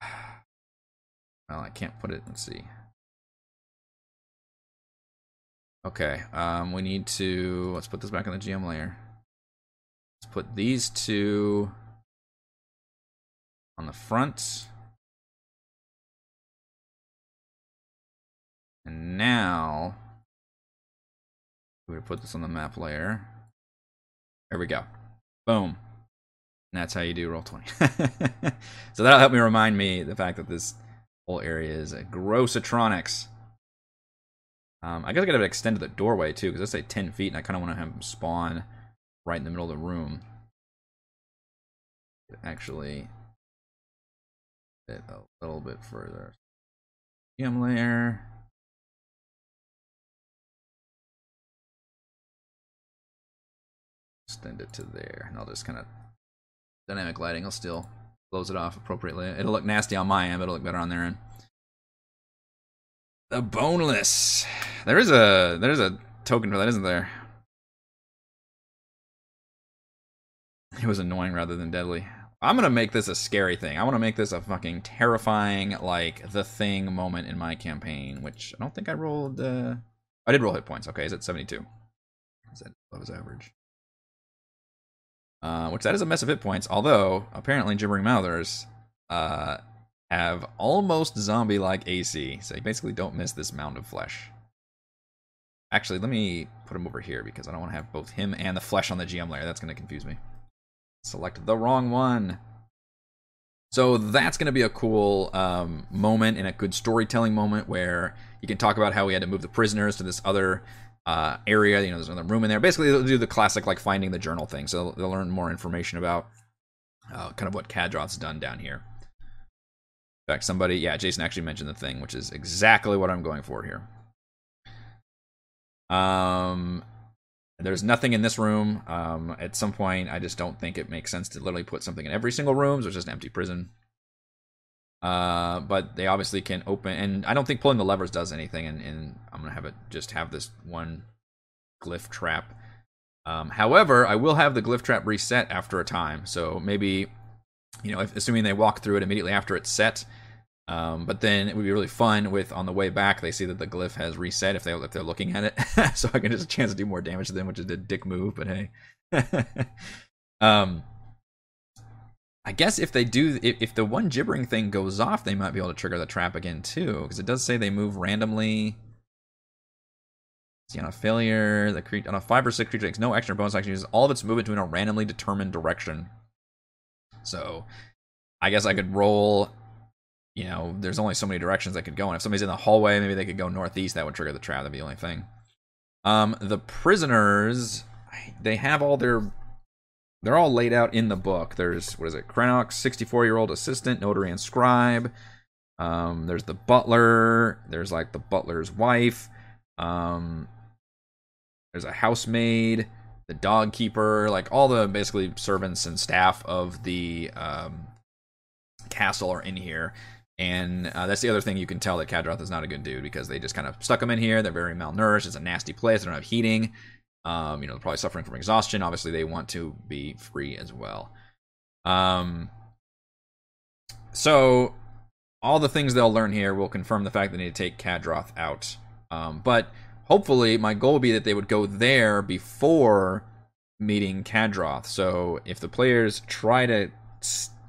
Well, I can't put it, let's see. Okay, um, we need to, let's put this back on the GM layer. Let's put these two on the front. And now, we're gonna put this on the map layer. There we go. Boom. And that's how you do roll 20. so that'll help me remind me the fact that this whole area is a grossatronics. Um, I guess I gotta extend to the doorway too, because I say 10 feet, and I kind of want to have them spawn right in the middle of the room. Actually, it a little bit further. GM layer. Extend it to there, and I'll just kind of dynamic lighting. I'll still close it off appropriately. It'll look nasty on my end, but it'll look better on their end. The boneless. There is a there's a token for that, isn't there? It was annoying rather than deadly. I'm gonna make this a scary thing. I want to make this a fucking terrifying, like the thing moment in my campaign. Which I don't think I rolled. Uh... I did roll hit points. Okay, is it 72? Is that above average? Uh, which that is a mess of hit points. Although apparently gibbering mouthers uh, have almost zombie-like AC, so you basically don't miss this mound of flesh. Actually, let me put him over here because I don't want to have both him and the flesh on the GM layer. That's going to confuse me. Select the wrong one. So that's going to be a cool um, moment and a good storytelling moment where you can talk about how we had to move the prisoners to this other uh, area. You know, there's another room in there. Basically, they'll do the classic like finding the journal thing. So they'll learn more information about uh, kind of what Kadroth's done down here. In fact, somebody, yeah, Jason actually mentioned the thing, which is exactly what I'm going for here. Um, there's nothing in this room. Um, at some point, I just don't think it makes sense to literally put something in every single room. So it's just an empty prison. Uh, but they obviously can open, and I don't think pulling the levers does anything. And, and I'm gonna have it just have this one glyph trap. Um, however, I will have the glyph trap reset after a time. So maybe you know, if, assuming they walk through it immediately after it's set. Um, but then it would be really fun with on the way back they see that the glyph has reset if they if they're looking at it, so I can just chance to do more damage to them, which is a dick move. But hey, um, I guess if they do, if, if the one gibbering thing goes off, they might be able to trigger the trap again too, because it does say they move randomly. See on a failure, the creature on a five or six creature takes no extra bonus action, uses all of its movement to in a randomly determined direction. So I guess I could roll. You know, there's only so many directions I could go. And if somebody's in the hallway, maybe they could go northeast. That would trigger the trap. That'd be the only thing. Um, the prisoners, they have all their. They're all laid out in the book. There's what is it? Krenox, 64 year old assistant, notary, and scribe. Um, there's the butler. There's like the butler's wife. Um, there's a housemaid, the dog keeper, like all the basically servants and staff of the um, castle are in here. And uh, that's the other thing you can tell that Kadroth is not a good dude because they just kind of stuck him in here. They're very malnourished. It's a nasty place. They don't have heating. Um, you know, they're probably suffering from exhaustion. Obviously, they want to be free as well. Um, so all the things they'll learn here will confirm the fact that they need to take Kadroth out. Um, but hopefully, my goal would be that they would go there before meeting Kadroth. So if the players try to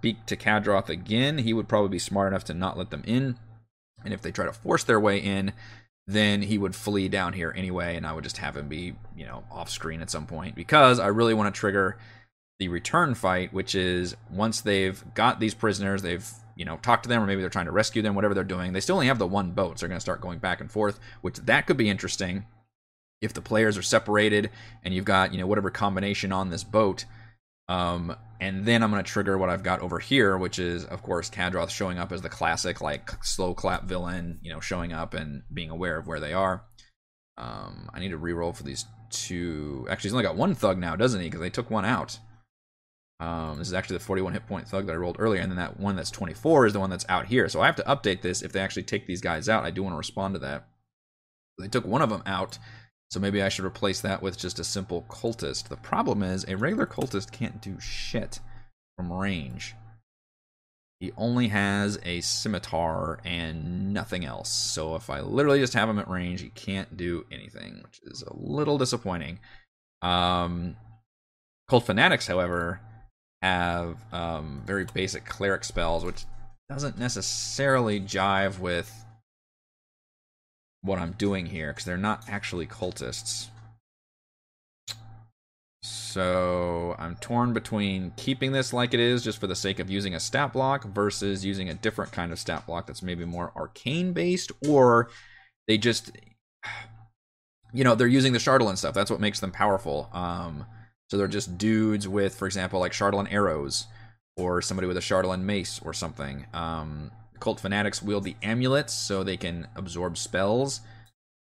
speak to Kadroth again, he would probably be smart enough to not let them in. And if they try to force their way in, then he would flee down here anyway, and I would just have him be, you know, off screen at some point because I really want to trigger the return fight, which is once they've got these prisoners, they've you know talked to them, or maybe they're trying to rescue them, whatever they're doing. They still only have the one boat, so they're going to start going back and forth, which that could be interesting if the players are separated and you've got you know whatever combination on this boat. Um, and then I'm going to trigger what I've got over here, which is, of course, Kadroth showing up as the classic, like, slow clap villain, you know, showing up and being aware of where they are. Um, I need to re-roll for these two. Actually, he's only got one thug now, doesn't he? Because they took one out. Um, this is actually the 41 hit point thug that I rolled earlier, and then that one that's 24 is the one that's out here. So I have to update this if they actually take these guys out. I do want to respond to that. They took one of them out, so maybe I should replace that with just a simple cultist. The problem is a regular cultist can't do shit from range. He only has a scimitar and nothing else. So if I literally just have him at range, he can't do anything, which is a little disappointing. Um, Cult Fanatics, however, have um, very basic cleric spells, which doesn't necessarily jive with what I'm doing here because they're not actually cultists. So I'm torn between keeping this like it is just for the sake of using a stat block versus using a different kind of stat block that's maybe more arcane based, or they just, you know, they're using the Chardalyn stuff. That's what makes them powerful. Um, so they're just dudes with, for example, like Chardalyn arrows, or somebody with a Chardalyn mace or something. Um, Cult fanatics wield the amulets so they can absorb spells.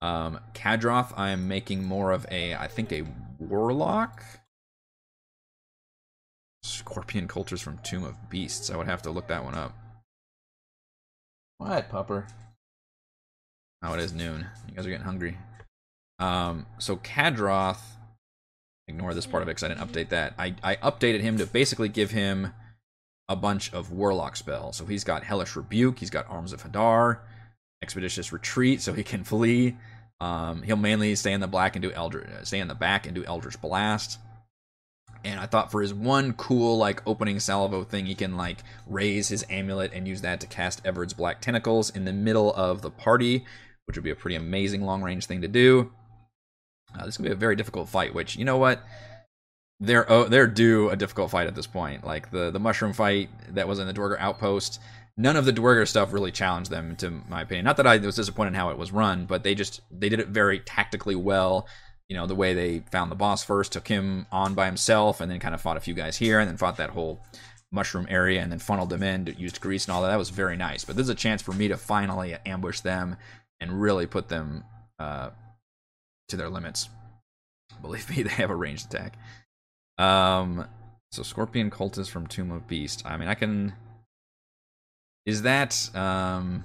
Um, Kadroth, I'm making more of a, I think, a warlock. Scorpion cultures from Tome of Beasts. I would have to look that one up. What, pupper? Oh, it is noon. You guys are getting hungry. Um, so Kadroth, ignore this part of it because I didn't update that. I, I updated him to basically give him a bunch of warlock spells. So he's got Hellish Rebuke, he's got Arms of Hadar, Expeditious Retreat, so he can flee. Um, he'll mainly stay in the black and do Eldritch, uh, stay in the back and do Eldritch Blast. And I thought for his one cool like opening salvo thing, he can like raise his amulet and use that to cast Everard's Black Tentacles in the middle of the party, which would be a pretty amazing long range thing to do. Uh, this is gonna be a very difficult fight. Which you know what, they're oh, they're due a difficult fight at this point. Like the the mushroom fight that was in the Duergar outpost, none of the Duergar stuff really challenged them, to my opinion. Not that I was disappointed in how it was run, but they just they did it very tactically well. You know the way they found the boss first, took him on by himself, and then kind of fought a few guys here, and then fought that whole mushroom area, and then funneled them in, used grease and all that. That was very nice. But this is a chance for me to finally ambush them and really put them uh, to their limits. Believe me, they have a ranged attack. Um, so Scorpion Cultist from Tome of Beast. I mean, I can. Is that um,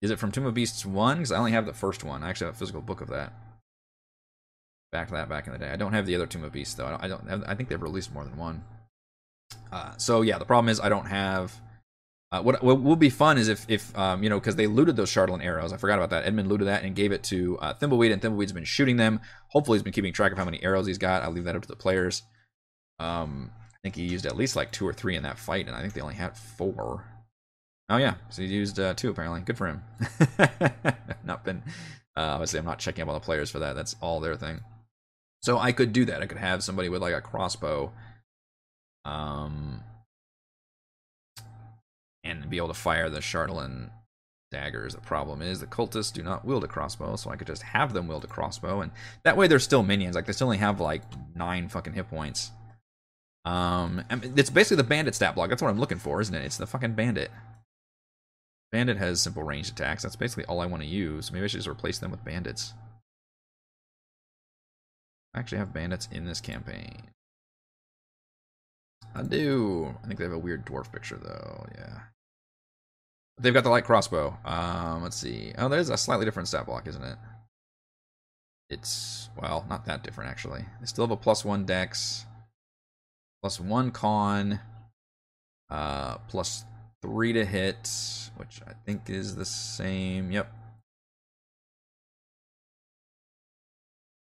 is it from Tome of Beasts one? Because I only have the first one. I actually have a physical book of that. Back to that back in the day. I don't have the other Tome of Beasts though. I don't. I, don't, I think they've released more than one. Uh, so yeah, the problem is I don't have. Uh, what, what will be fun is if, if um, you know, because they looted those Chardalyn arrows. I forgot about that. Edmund looted that and gave it to uh, Thimbleweed, and Thimbleweed's been shooting them. Hopefully, he's been keeping track of how many arrows he's got. I'll leave that up to the players. Um, I think he used at least like two or three in that fight, and I think they only had four. Oh yeah, so he used uh, two apparently. Good for him. not been. Uh, obviously, I'm not checking up on the players for that. That's all their thing. So I could do that. I could have somebody with like a crossbow, um, and be able to fire the Chardalyn daggers. The problem is the cultists do not wield a crossbow, so I could just have them wield a crossbow, and that way they're still minions. Like they still only have like nine fucking hit points. Um, it's basically the bandit stat block. That's what I'm looking for, isn't it? It's the fucking bandit. Bandit has simple ranged attacks. That's basically all I want to use. Maybe I should just replace them with bandits. I actually have bandits in this campaign. I do. I think they have a weird dwarf picture though. Yeah. They've got the light crossbow. Um, let's see. Oh, there's a slightly different stat block, isn't it? It's well, not that different actually. They still have a plus one dex, plus one con, uh, plus three to hit, which I think is the same. Yep.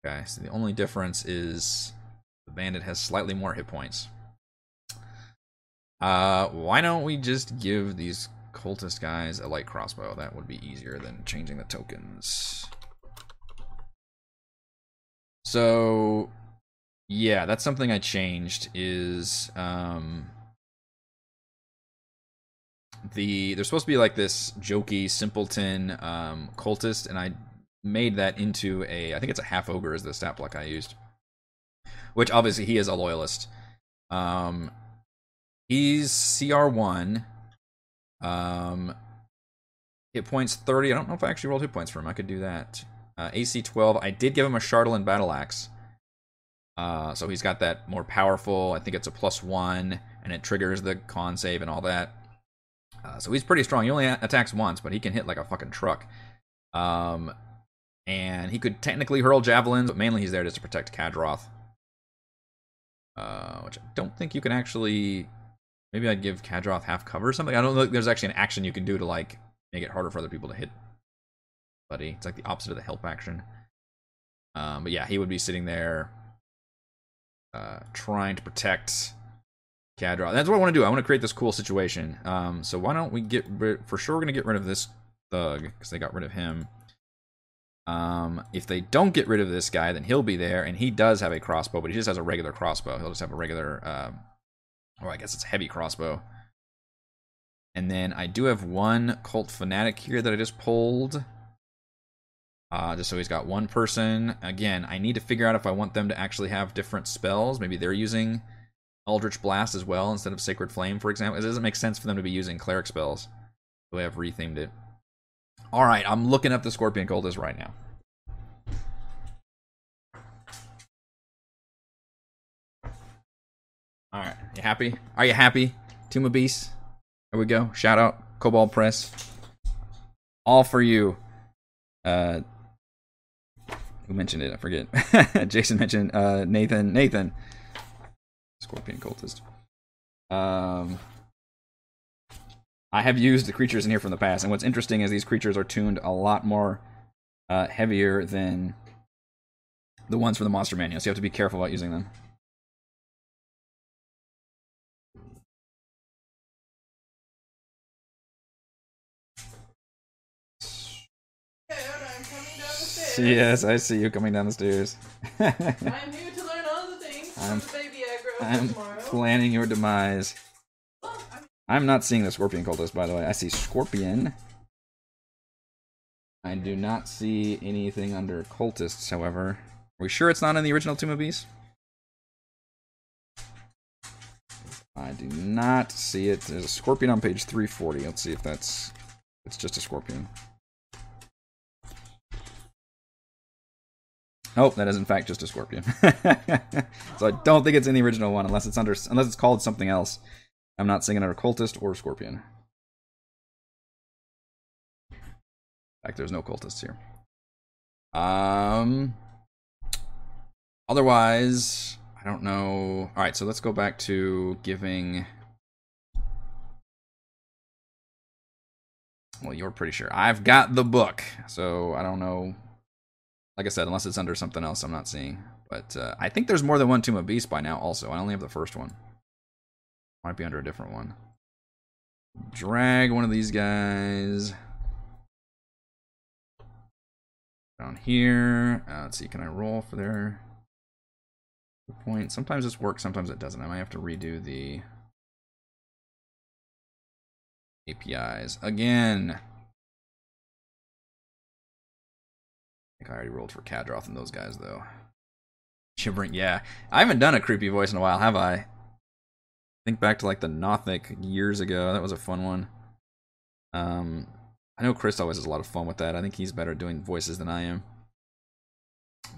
Okay, so the only difference is the bandit has slightly more hit points. Uh, why don't we just give these cultist guys a light crossbow? That would be easier than changing the tokens. So, yeah, that's something I changed. Is um, the there's supposed to be like this jokey simpleton um, cultist, and I made that into a I think it's a half ogre is the stat block I used, which obviously he is a loyalist. Um, he's CR one. Um, hit points thirty. I don't know if I actually rolled hit points for him. I could do that. Uh, AC twelve. I did give him a Chardalyn battle axe. Uh, so he's got that more powerful. I think it's a plus one, and it triggers the con save and all that. Uh, so he's pretty strong. He only attacks once, but he can hit like a fucking truck. Um, and he could technically hurl javelins, but mainly he's there just to protect Kadroth. Uh, which I don't think you can actually. Maybe I'd give Kadroth half cover or something. I don't think there's actually an action you can do to like make it harder for other people to hit. Buddy, it's like the opposite of the help action. Um, but yeah, he would be sitting there, uh, trying to protect Kadroth. That's what I want to do. I want to create this cool situation. Um, so why don't we get rid? For sure, we're gonna get rid of this thug because they got rid of him. Um, if they don't get rid of this guy, then he'll be there, and he does have a crossbow, but he just has a regular crossbow. He'll just have a regular, um, or I guess it's a heavy crossbow. And then I do have one cult fanatic here that I just pulled. Uh, just so he's got one person. Again, I need to figure out if I want them to actually have different spells. Maybe they're using Eldritch Blast as well instead of Sacred Flame, for example. It doesn't make sense for them to be using cleric spells. The way I've rethemed it. All right, I'm looking up the Scorpion Cultist right now. All right, you happy? Are you happy? Tome of Beasts. There we go. Shout out Kobold Press. All for you. Uh, who mentioned it? I forget. Jason mentioned uh, Nathan. Nathan. Scorpion Cultist. Um, I have used the creatures in here from the past, and what's interesting is these creatures are tuned a lot more uh, heavier than the ones from the monster manual, so you have to be careful about using them. Yes, I see you coming down the stairs. I'm here to learn all the things I'm- from the baby aggro I'm tomorrow. planning your demise. I'm- I'm not seeing the Scorpion Cultist, by the way. I see Scorpion. I do not see anything under Cultists, however. Are we sure it's not in the original Tome of Beasts? I do not see it. There's a Scorpion on page 340. Let's see if that's... It's just a Scorpion. Oh, that is in fact just a Scorpion. so I don't think it's in the original one, unless it's under, unless it's called something else. I'm not seeing under cultist or scorpion. In fact, there's no cultists here. Um. Otherwise, I don't know. All right, so let's go back to giving. Well, you're pretty sure. I've got the book, so I don't know. Like I said, unless it's under something else, I'm not seeing. But uh, I think there's more than one Tome of Beast by now. Also, I only have the first one. Might be under a different one. Drag one of these guys down here. Uh, let's see, can I roll for their point? Sometimes this works, sometimes it doesn't. I might have to redo the APIs again. Think I already rolled for Kadroth and those guys though. Shivering, yeah. I haven't done a creepy voice in a while, have I? Think back to like the Nothic years ago. That was a fun one. Um, I know Chris always has a lot of fun with that. I think he's better doing voices than I am.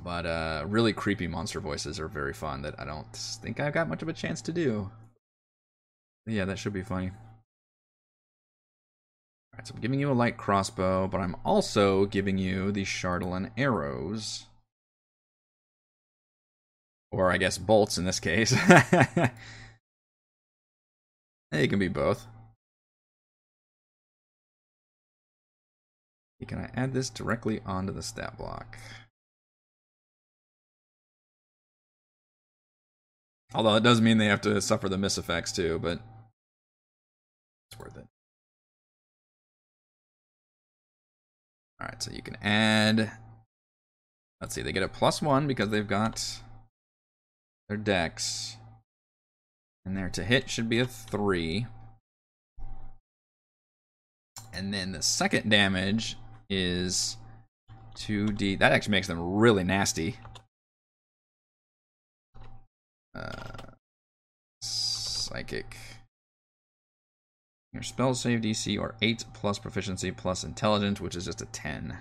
But uh, really creepy monster voices are very fun that I don't think I've got much of a chance to do. Yeah, that should be funny. Alright, so I'm giving you a light crossbow, but I'm also giving you the Chardalyn arrows. Or I guess bolts in this case. it can be both. Can I add this directly onto the stat block? Although it does mean they have to suffer the miss effects too, but it's worth it. Alright, so you can add. Let's see, they get a plus one because they've got their decks. And their to hit should be a three. And then the second damage is 2d. That actually makes them really nasty. Uh, psychic. Your spell save DC or 8 plus proficiency plus intelligence, which is just a 10.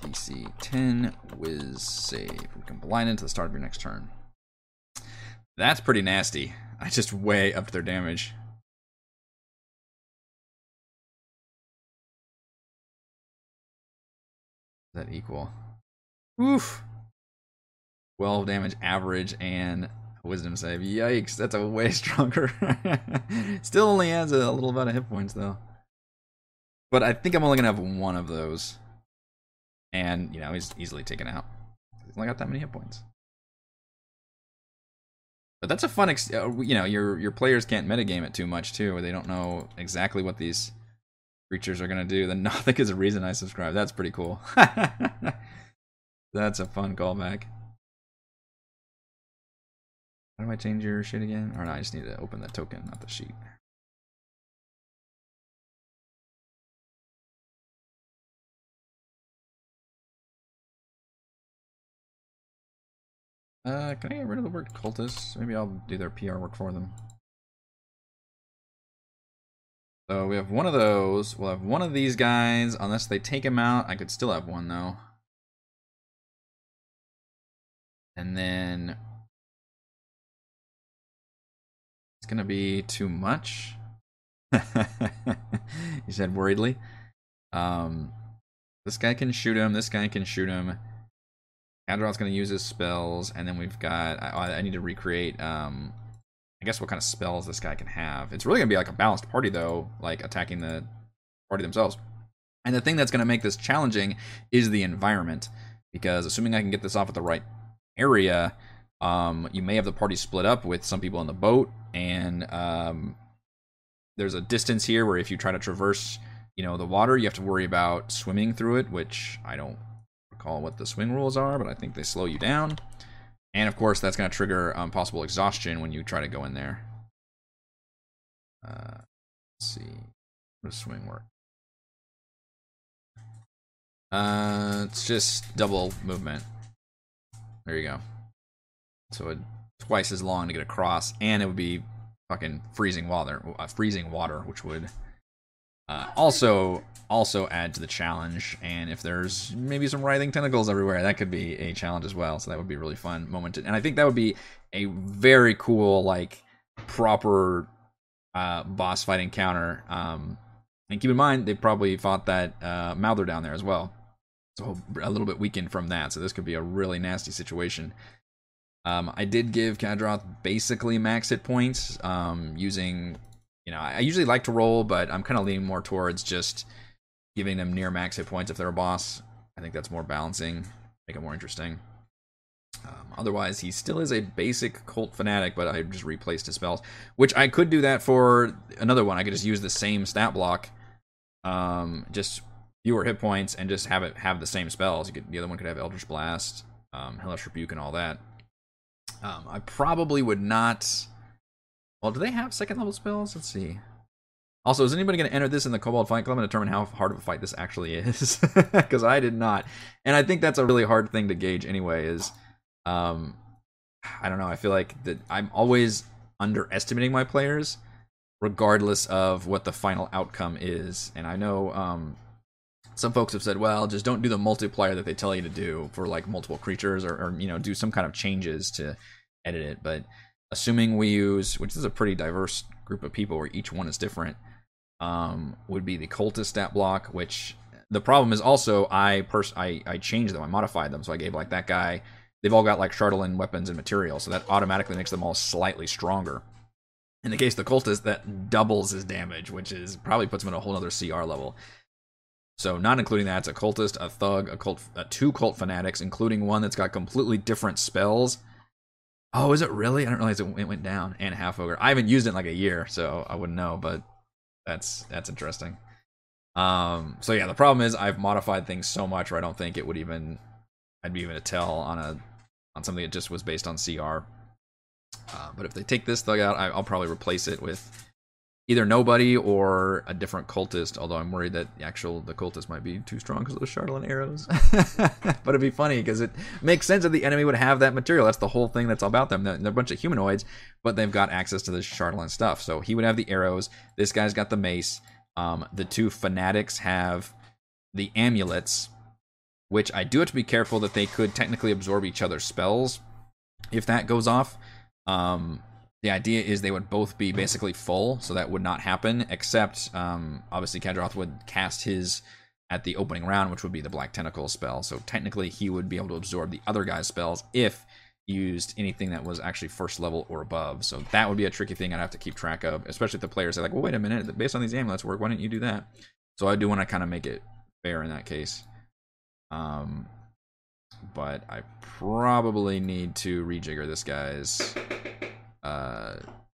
DC 10, whiz save. We can blind into the start of your next turn. That's pretty nasty. I just way upped their damage. That equal? Oof. 12 damage average and wisdom save. Yikes, that's a way stronger. Still only adds a little bit of hit points though. But I think I'm only gonna have one of those. And, you know, he's easily taken out. He's only got that many hit points. But that's a fun, ex- uh, you know, your your players can't metagame it too much too, they don't know exactly what these creatures are gonna do. Then nothing is a reason I subscribe. That's pretty cool. that's a fun callback. How do I change your shit again? Or no, I just need to open the token, not the sheet. Uh, can I get rid of the word cultist? Maybe I'll do their PR work for them. So we have one of those. We'll have one of these guys. Unless they take him out, I could still have one though. And then it's gonna be too much. he said worriedly. Um, this guy can shoot him. This guy can shoot him. Going to use his spells, and then we've got. I, I, need to recreate. Um, I guess what kind of spells this guy can have. It's really to be like a balanced party, though, like attacking the party themselves. And the thing that's to make this challenging is the environment, because assuming I can get this off at the right area, um, you may have the party split up with some people in the boat, and um, there's a distance here where if you try to traverse, you know, the water, you have to worry about swimming through it, which I don't recall what the swing rules are, but I think they slow you down. And of course, that's going to trigger um, possible exhaustion when you try to go in there. Uh, let's see. How does swing work? Uh, it's just double movement. There you go. So it twice as long to get across, and it would be fucking freezing water, uh, freezing water, which would uh, also also add to the challenge. And if there's maybe some writhing tentacles everywhere, that could be a challenge as well. So that would be really fun moment. To, and I think that would be a very cool, like proper uh, boss fight encounter. Um, and keep in mind, they probably fought that uh, Mouther down there as well. So a little bit weakened from that. So this could be a really nasty situation. Um, I did give Kadroth basically max hit points um, using, you know, I usually like to roll, but I'm kind of leaning more towards just giving them near max hit points if they're a boss. I think that's more balancing, make it more interesting. Um, otherwise, he still is a basic cult fanatic, but I just replaced his spells, which I could do that for another one. I could just use the same stat block, um, just fewer hit points, and just have it have the same spells. Could the other one could have Eldritch Blast, um, Hellish Rebuke, and all that. Um, I probably would not. Well, do they have second level spells? Let's see. Also, is anybody going to enter this in the Kobold Fight Club and determine how hard of a fight this actually is? Because I did not, and I think that's a really hard thing to gauge anyway. Is um, I don't know. I feel like that I'm always underestimating my players. regardless of what the final outcome is. And I know um, some folks have said, well, just don't do the multiplier that they tell you to do for like multiple creatures, or, or you know, do some kind of changes to edit it. But assuming we use, which is a pretty diverse group of people where each one is different, um, would be the cultist stat block. Which the problem is also I pers- I I changed them, I modified them, so I gave like that guy. They've all got like Chardalyn weapons and materials, so that automatically makes them all slightly stronger. In the case of the cultist, that doubles his damage, which is probably puts him at a whole other CR level. So, not including that, it's a cultist, a thug, a cult, uh, two cult fanatics, including one that's got completely different spells. Oh, is it really? I didn't realize it went down. And half ogre. I haven't used it in like a year, so I wouldn't know. But that's that's interesting. Um. So yeah, the problem is I've modified things so much where I don't think it would even I'd be even to tell on a on something that just was based on CR. Uh, but if they take this thug out, I, I'll probably replace it with either nobody or a different cultist. Although I'm worried that the actual the cultist might be too strong because of the Chardalyn arrows. but it'd be funny because it makes sense that the enemy would have that material. That's the whole thing that's all about them. They're, they're a bunch of humanoids, but they've got access to the Chardalyn stuff. So he would have the arrows. This guy's got the mace. Um, the two fanatics have the amulets, which I do have to be careful that they could technically absorb each other's spells if that goes off. Um, the idea is they would both be basically full, so that would not happen, except um, obviously Kadroth would cast his at the opening round, which would be the Black Tentacle spell. So technically, he would be able to absorb the other guy's spells if used anything that was actually first level or above. So that would be a tricky thing I'd have to keep track of, especially if the players are like, well, wait a minute, based on these amulets work, why didn't you do that? So I do want to kind of make it fair in that case. Um, but I probably need to rejigger this guy's uh,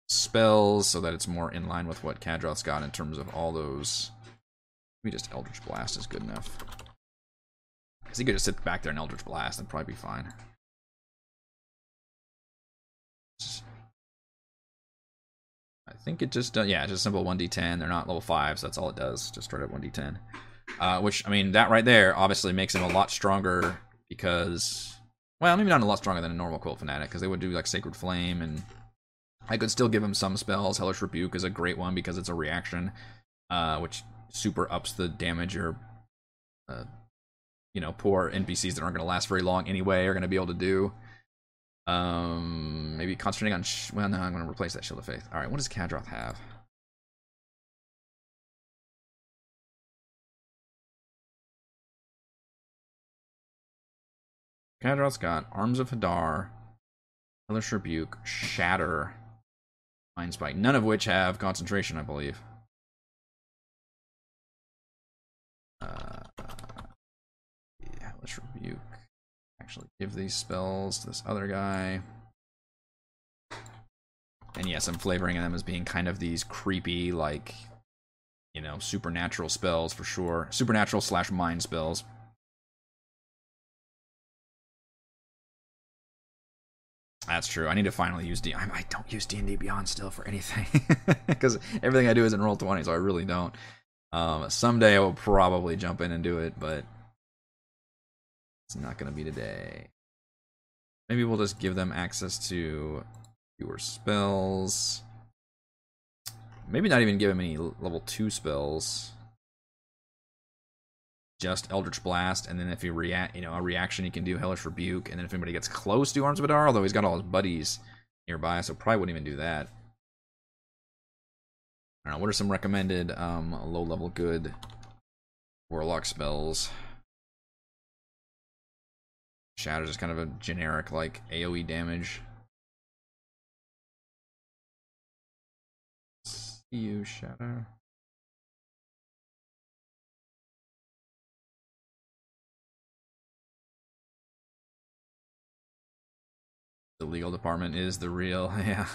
spells so that it's more in line with what Kadroth's got in terms of all those. Maybe just Eldritch Blast is good enough. Because he could just sit back there and Eldritch Blast and probably be fine. I think it just does, yeah, it's just simple 1d10. They're not level 5, so that's all it does. Just straight up 1d10. Uh, which, I mean, that right there obviously makes him a lot stronger because, well, maybe not a lot stronger than a normal Cult Fanatic because they would do like Sacred Flame and I could still give him some spells. Hellish Rebuke is a great one because it's a reaction, uh, which super ups the damage your, uh, you know, poor NPCs that aren't going to last very long anyway are going to be able to do. Um, maybe concentrating on. Sh- well, no, I'm going to replace that Shield of Faith. All right, what does Kadroth have? Kadroth's got Arms of Hadar, Hellish Rebuke, Shatter, Mind Spike, none of which have concentration, I believe. Uh, yeah, Hellish Rebuke. Actually, give these spells to this other guy. And yes, I'm flavoring them as being kind of these creepy, like, you know, supernatural spells for sure. Supernatural slash mind spells. That's true. I need to finally use D. I, I don't use D and D Beyond still for anything because everything I do is in roll twenty, so I really don't. Um, someday I will probably jump in and do it, but it's not going to be today. Maybe we'll just give them access to fewer spells. Maybe not even give them any level two spells. Just Eldritch Blast, and then if he react, you know, a reaction, he can do Hellish Rebuke, and then if anybody gets close to Arms of Hadar, although he's got all his buddies nearby, so probably wouldn't even do that. Don't know. What are some recommended um, low level good Warlock spells? Shatter is kind of a generic like AoE damage. See you, Shatter. The legal department is the real, yeah.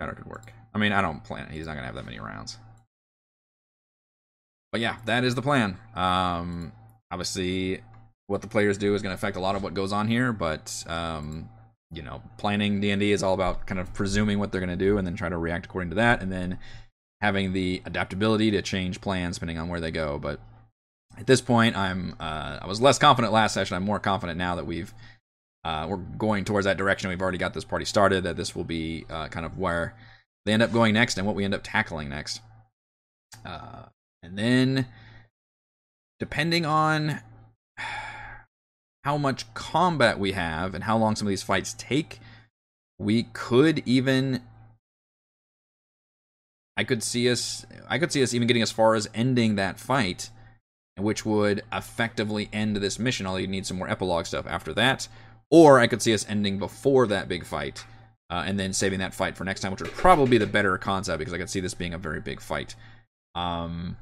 Shatter could work. I mean, I don't plan. He's not gonna have that many rounds. But yeah, that is the plan. Um, obviously, what the players do is going to affect a lot of what goes on here. But um, you know, planning D and D is all about kind of presuming what they're going to do and then try to react according to that, and then having the adaptability to change plans depending on where they go. But at this point, I'm uh, I was less confident last session. I'm more confident now that we've uh, we're going towards that direction. We've already got this party started. That this will be uh, kind of where they end up going next and what we end up tackling next. Uh, and then, depending on how much combat we have and how long some of these fights take, we could even I could see us I could see us even getting as far as ending that fight, which would effectively end this mission. All you need some more epilogue stuff after that. Or I could see us ending before that big fight, uh, and then saving that fight for next time, which would probably be the better concept because I could see this being a very big fight. Um,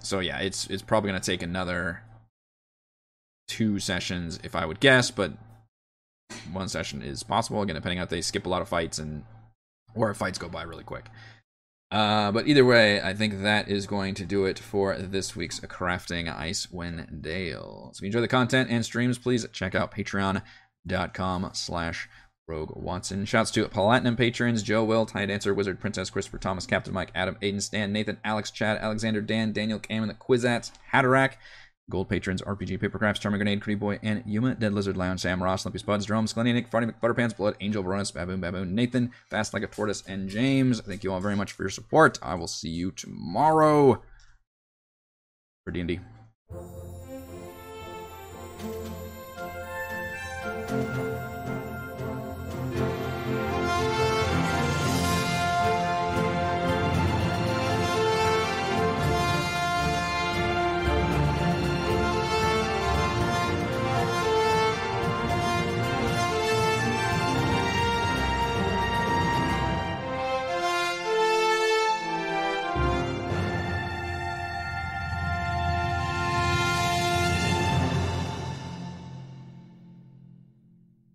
so yeah, it's it's probably gonna take another two sessions if I would guess, but one session is possible again depending on if they skip a lot of fights and or if fights go by really quick. Uh, but either way, I think that is going to do it for this week's Crafting Icewind Dale. So if you enjoy the content and streams, please check out patreon.com slash Rogue Watson. Shouts to Platinum patrons Joe Will, Tiny Dancer, Wizard, Princess, Christopher, Thomas, Captain Mike, Adam, Aiden, Stan, Nathan, Alex, Chad, Alexander, Dan, Daniel, Cam, and the Quizats, Hatterack, Gold patrons, RPG Papercrafts, Charming Grenade, Cree Boy, and Yuma, Dead Lizard, Lion, Sam, Ross, Lumpy Spuds, Glenny, Nick, Farty McButterpants, Blood, Angel, Veronis, Baboon, Baboon, Nathan, Fast Like a Tortoise, and James. Thank you all very much for your support. I will see you tomorrow for D&D.